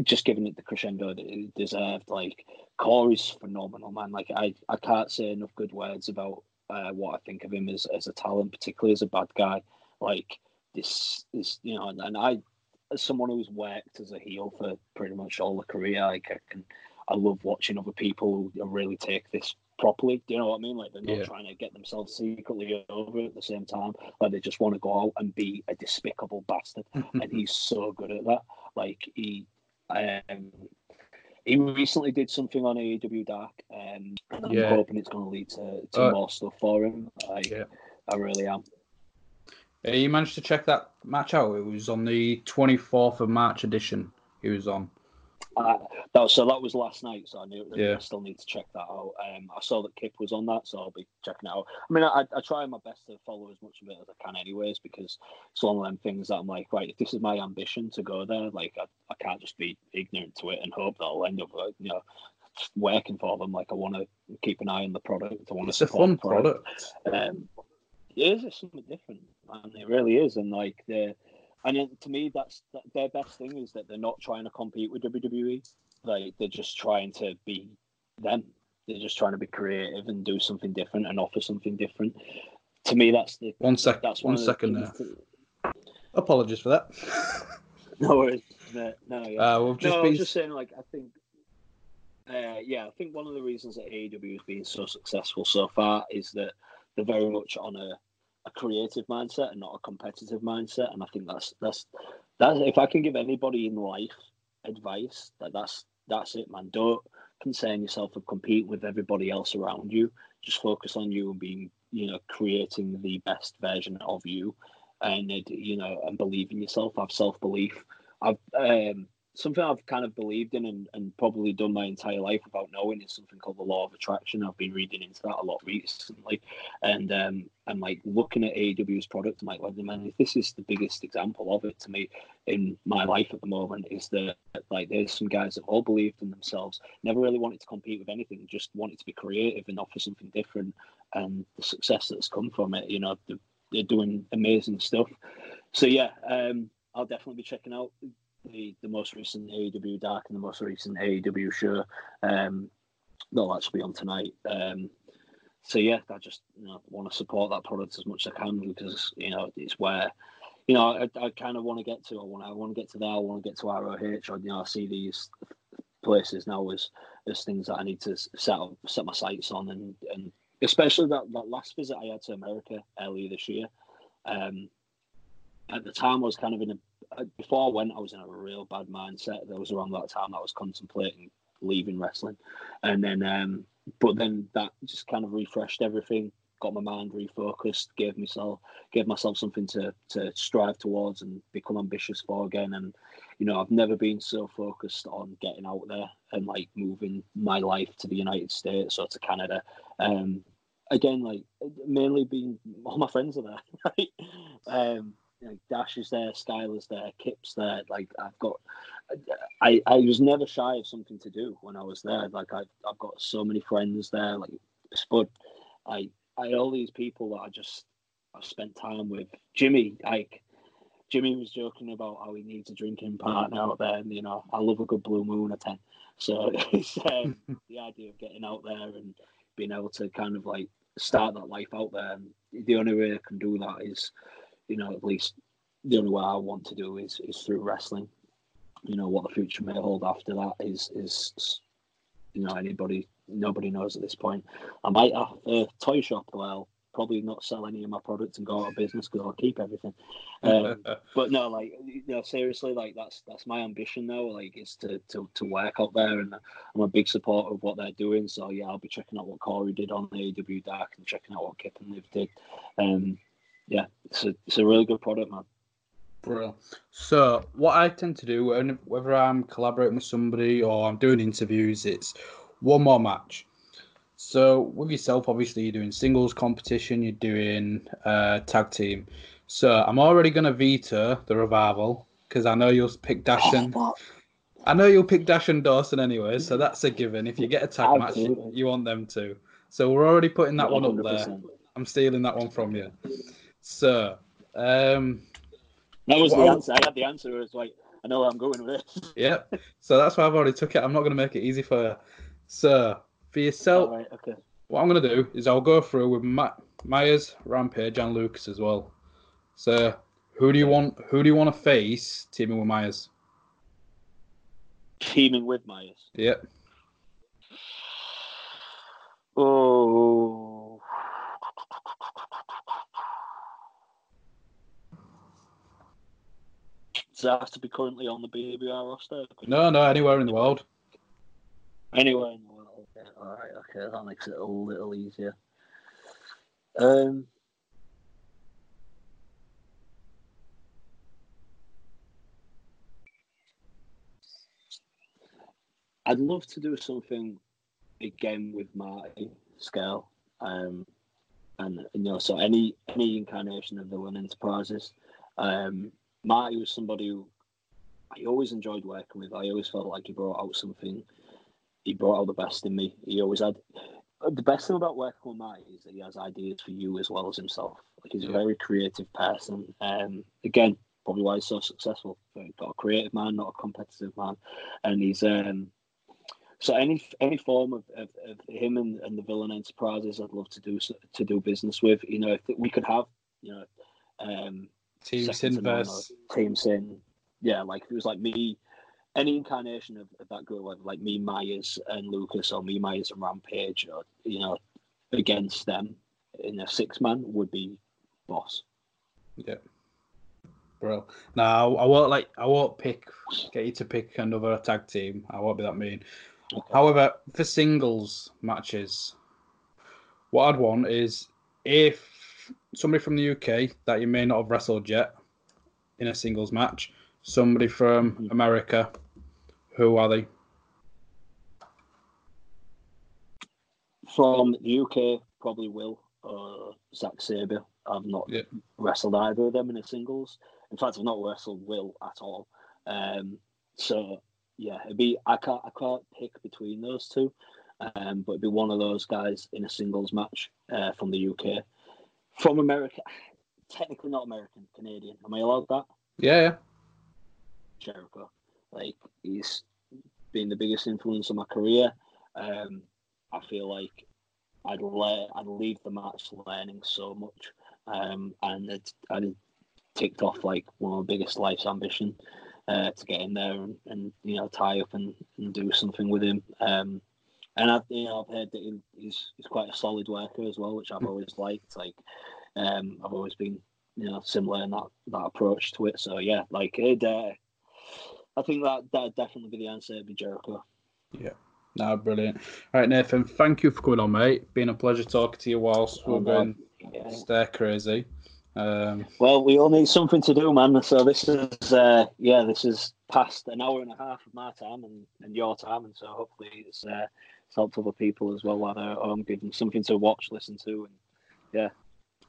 just giving it the crescendo that it deserved. Like Corey's phenomenal, man. Like I I can't say enough good words about uh, what I think of him as as a talent, particularly as a bad guy. Like this is you know, and, and I as someone who's worked as a heel for pretty much all the career, like I can I love watching other people who really take this properly. Do you know what I mean? Like they're not yeah. trying to get themselves secretly over at the same time. Like they just want to go out and be a despicable bastard. and he's so good at that. Like he um he recently did something on AEW Dark, um, and I'm yeah. hoping it's going to lead to, to uh, more stuff for him. Like, yeah. I really am. Yeah, you managed to check that match out. It was on the 24th of March edition. He was on. Uh, that was, so that was last night, so I knew yeah. I still need to check that out. Um, I saw that Kip was on that, so I'll be checking it out. I mean, I, I try my best to follow as much of it as I can, anyways, because it's one of them things that I'm like, right, if this is my ambition to go there, like I, I can't just be ignorant to it and hope that I'll end up, uh, you know, working for them. Like I want to keep an eye on the product. I want it's to. It's a fun product. product. Um, it is. It's something different, and it really is. And like the and to me, that's their best thing is that they're not trying to compete with WWE. Like they're just trying to be them. They're just trying to be creative and do something different and offer something different. To me, that's the one second. That's one, one second there. To... Apologies for that. no worries. No, no, yeah. uh, we've just no been... I was just saying, like, I think, uh, yeah, I think one of the reasons that AEW has been so successful so far is that they're very much on a a creative mindset and not a competitive mindset. And I think that's that's that. If I can give anybody in life advice, that that's that's it, man. Don't concern yourself with competing with everybody else around you. Just focus on you and being, you know, creating the best version of you, and you know, and believe in yourself. Have self belief. I've um, something I've kind of believed in and, and probably done my entire life without knowing is something called the law of attraction. I've been reading into that a lot recently, and um, I'm like looking at AEW's product. I'm like, well, man, this is the biggest example of it to me in my life at the moment. Is that like there's some guys that all believed in themselves, never really wanted to compete with anything, just wanted to be creative and offer something different, and the success that's come from it, you know, they're, they're doing amazing stuff. So yeah, um, I'll definitely be checking out the, the most recent AEW Dark and the most recent AEW show. Um, they'll actually be on tonight. Um, so yeah, I just you know, want to support that product as much as I can because you know it's where you know I, I kind of want to get to. I want I want to get to there. I want to get to ROH. Or you know I see these places now as as things that I need to set up, set my sights on, and and especially that, that last visit I had to America earlier this year. Um, at the time, I was kind of in a before I went, I was in a real bad mindset. That was around that time I was contemplating leaving wrestling, and then um, but then that just kind of refreshed everything, got my mind refocused, gave myself gave myself something to to strive towards and become ambitious for again. And you know, I've never been so focused on getting out there and like moving my life to the United States or to Canada. Um, again, like mainly being all my friends are there. Right? Um, like Dash is there, Skyler's there, Kip's there. Like I've got, I I was never shy of something to do when I was there. Like I've I've got so many friends there. Like Spud, I I all these people that I just I spent time with. Jimmy, like Jimmy was joking about how he needs a drinking partner out there, and you know I love a good blue moon at ten. So it's um, the idea of getting out there and being able to kind of like start that life out there. And the only way I can do that is you know, at least the only way I want to do is is through wrestling. You know, what the future may hold after that is is you know anybody nobody knows at this point. I might have a toy shop well probably not sell any of my products and go out of business because I'll keep everything. Um, but no, like you know, seriously, like that's that's my ambition now. Like is to, to to work out there, and I'm a big supporter of what they're doing. So yeah, I'll be checking out what Corey did on the AEW Dark and checking out what Kip and Liv did. Um, yeah, it's a it's a really good product, man. Bro. So what I tend to do, whether I'm collaborating with somebody or I'm doing interviews, it's one more match. So with yourself, obviously you're doing singles competition, you're doing uh, tag team. So I'm already going to veto the revival because I know you'll pick Dash and I know you'll pick Dash and Dawson anyway, so that's a given. If you get a tag match, you want them to. So we're already putting that 100%. one up there. I'm stealing that one from you. So, um, that was the answer. I had the answer. It was like, I know where I'm going with it. yep. So that's why I've already took it. I'm not going to make it easy for you. So, for yourself, right, okay. what I'm going to do is I'll go through with Ma- Myers, Rampage, and Lucas as well. So, who do you want? Who do you want to face teaming with Myers? Teaming with Myers. Yep. Oh. Does that have to be currently on the BBR roster? No, no, anywhere in the world. Anywhere in the world. Okay, all right, okay, that makes it a little easier. Um. I'd love to do something again with Marty Scurll, um, and you know, so any any incarnation of the Villain Enterprises. Um, Marty was somebody who I always enjoyed working with. I always felt like he brought out something. He brought out the best in me. He always had the best thing about working with Marty is that he has ideas for you as well as himself. Like he's a very creative person. Um, again, probably why he's so successful. Got a creative man, not a competitive man, and he's um. So any any form of, of, of him and, and the villain enterprises, I'd love to do to do business with. You know, if we could have, you know, um, Team Sin versus Team Sin. Yeah, like it was like me, any incarnation of, of that group, like me, Myers and Lucas, or me, Myers and Rampage, or you know, against them in a six man would be boss. Yeah. bro. Now I won't like. I won't pick. Get you to pick another tag team. I won't be that mean. Okay. However, for singles matches, what I'd want is if somebody from the UK that you may not have wrestled yet in a singles match, somebody from America, who are they? From the UK, probably Will or Zack Sabre. I've not Yeah. wrestled either of them in a singles. In fact, I've not wrestled Will at all. Um, so yeah, it'd be I can't I can't pick between those two, um, but it'd be one of those guys in a singles match uh, from the UK. From America, technically not American, Canadian. Am I allowed that? Yeah, yeah. Jericho. Like he's been the biggest influence on my career. Um, I feel like I'd le- I'd leave the match learning so much, um, and it, I'd ticked off like one of my biggest life's ambition uh, to get in there and, and you know tie up and, and do something with him. Um, and I've you know I've heard that he's he's quite a solid worker as well, which I've always liked. Like um, I've always been you know similar in that that approach to it. So yeah, like it. Uh, I think that that definitely be the answer. It'd be Jericho. Yeah. No, brilliant. All right, Nathan, thank you for coming on, mate. Been a pleasure talking to you whilst Oh, we've been Yeah. stir crazy. Um, Well, we all need something to do, man. So this is, uh, yeah, this is past an hour and a half of my time and, and your time, and so hopefully it's uh, it's helped other people as well while they're home, give them something to watch, listen to, and yeah.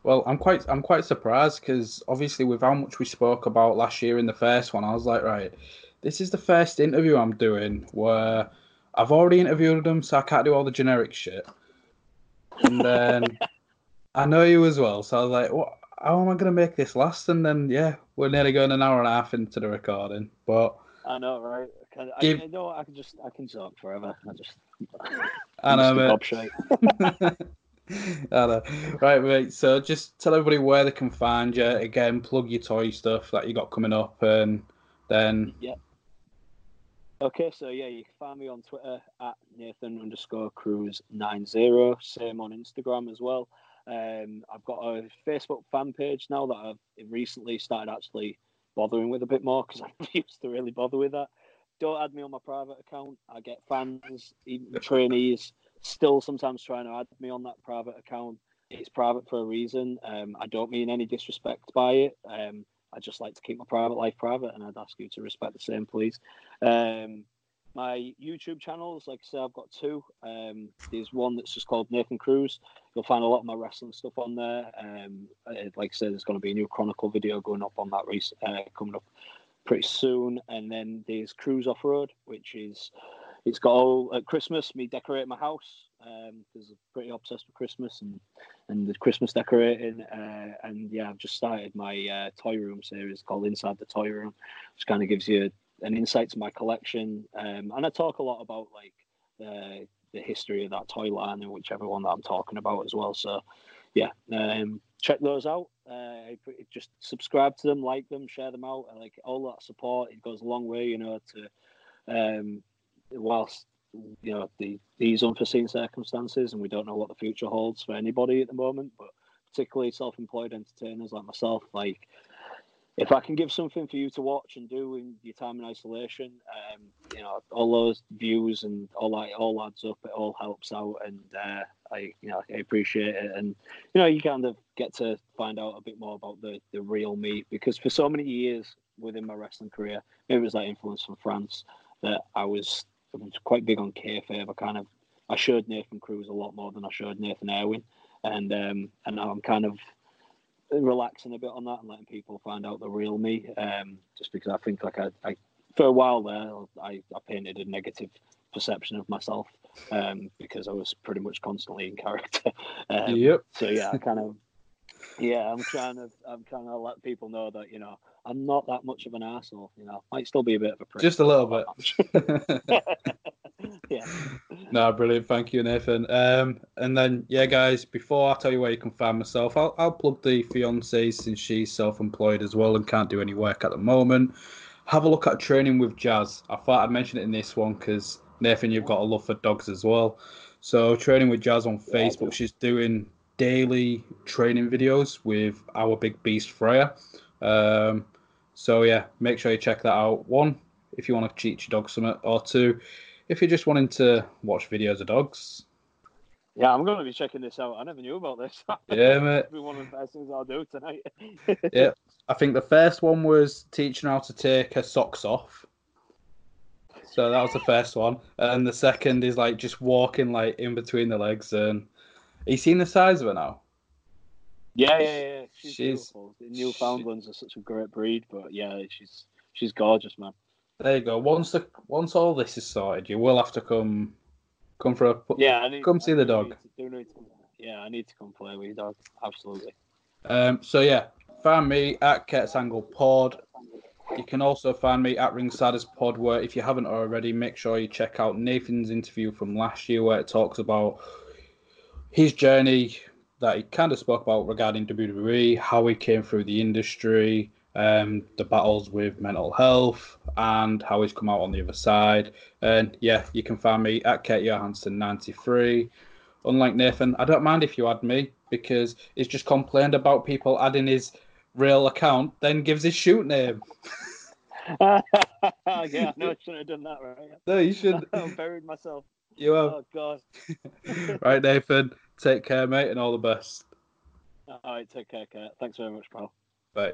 well, I'm quite I'm quite surprised because obviously with how much we spoke about last year in the first one, I was like, right, this is the first interview I'm doing where I've already interviewed them, so I can't do all the generic shit. And then I know you as well, so I was like, what? How am I going to make this last? And then yeah, we're nearly going an hour and a half into the recording, but I know, right? I, Give- I know I can just I can talk forever. I just I know, mate. I know. Right, mate. So just tell everybody where they can find you. Again, plug your toy stuff that you got coming up, and then yeah. Okay, so yeah, you can find me on Twitter at Nathan underscore Cruz nine zero. Same on Instagram as well. Um, I've got a Facebook fan page now that I've recently started actually bothering with a bit more because I used to really bother with that. Don't add me on my private account. I get fans, even trainees, still sometimes trying to add me on that private account. It's private for a reason. Um, I don't mean any disrespect by it. Um, I just like to keep my private life private, and I'd ask you to respect the same, please. Um, my YouTube channels, like I said, I've got two. Um, there's one that's just called Nathan Cruz. You'll find a lot of my wrestling stuff on there. Um, uh, like I said, there's going to be a new Chronicle video going up on that rec- uh, coming up pretty soon. And then there's Cruz Off Road, which is it's got all at Christmas me decorating my house because I'm pretty obsessed with Christmas and and the Christmas decorating. Uh, and yeah, I've just started my uh, toy room series called Inside the Toy Room, which kind of gives you an insight to my collection. Um, and I talk a lot about like the the history of that toy line and whichever one that I'm talking about as well. So yeah, um, check those out. Uh, just subscribe to them, like them, share them out. Like all that support. It goes a long way, you know, to um, whilst you know the, these unforeseen circumstances, and we don't know what the future holds for anybody at the moment, but particularly self-employed entertainers like myself, like if I can give something for you to watch and do in your time in isolation, um, you know, all those views and all that all adds up. It all helps out, and uh, I, you know, I appreciate it. And you know, you kind of get to find out a bit more about the the real me because for so many years within my wrestling career, maybe it was that influence from France that I was, I was quite big on kayfabe. I kind of I showed Nathan Cruz a lot more than I showed Nathan Irwin, and um, and I'm kind of relaxing a bit on that and letting people find out the real me. Um, just because I think like I, I for a while there, I, I painted a negative perception of myself um, because I was pretty much constantly in character. Um, Yep. So yeah, I kind of yeah, I'm trying to I'm trying to let people know that you know I'm not that much of an asshole. You know, might still be a bit of a prick. just a little bit. not that much. yeah. no, brilliant. Thank you, Nathan. Um, and then, yeah, guys, before I tell you where you can find myself, I'll, I'll plug the fiance since she's self employed as well and can't do any work at the moment. Have a look at training with Jazz. I thought I'd mention it in this one because, Nathan, you've got a love for dogs as well. So, training with Jazz on Yeah, Facebook, do. she's doing daily training videos with our big beast Freya. Um, So yeah, make sure you check that out. One, if you want to teach your dog something, or two, if you're just wanting to watch videos of dogs. Yeah, I'm going to be checking this out. I never knew about this. Yeah, mate. Be one of the first things I'll do tonight. Yeah, I think the first one was teaching how to take her socks off. So that was the first one, and the second is like just walking like in between the legs. And you seen the size of her now? Yeah, yeah, yeah. She's, She's- beautiful. The Newfoundlands are such a great breed, but yeah, she's she's gorgeous, man. There you go. Once the once all this is sorted, you will have to come come for a Yeah, I need, come see I the dog. need to- to- yeah, I need to come play with your dog. Absolutely. Um, so yeah, find me at Kurt's Angle Pod. You can also find me at Ringsiders Pod, where if you haven't already, make sure you check out Nathan's interview from last year, where it talks about his journey that he kind of spoke about regarding WWE, how he came through the industry, um, the battles with mental health, and how he's come out on the other side. And yeah, you can find me at Kurt Johansson 93 unlike Nathan, I don't mind if you add me because he's just complained about people adding his real account, then gives his shoot name. yeah, I know I shouldn't have done that, right? No, you should. I buried myself. You have. Oh god. right, Nathan. Take care, mate, and all the best. All right, take care, Kurt. Thanks very much, pal. Bye.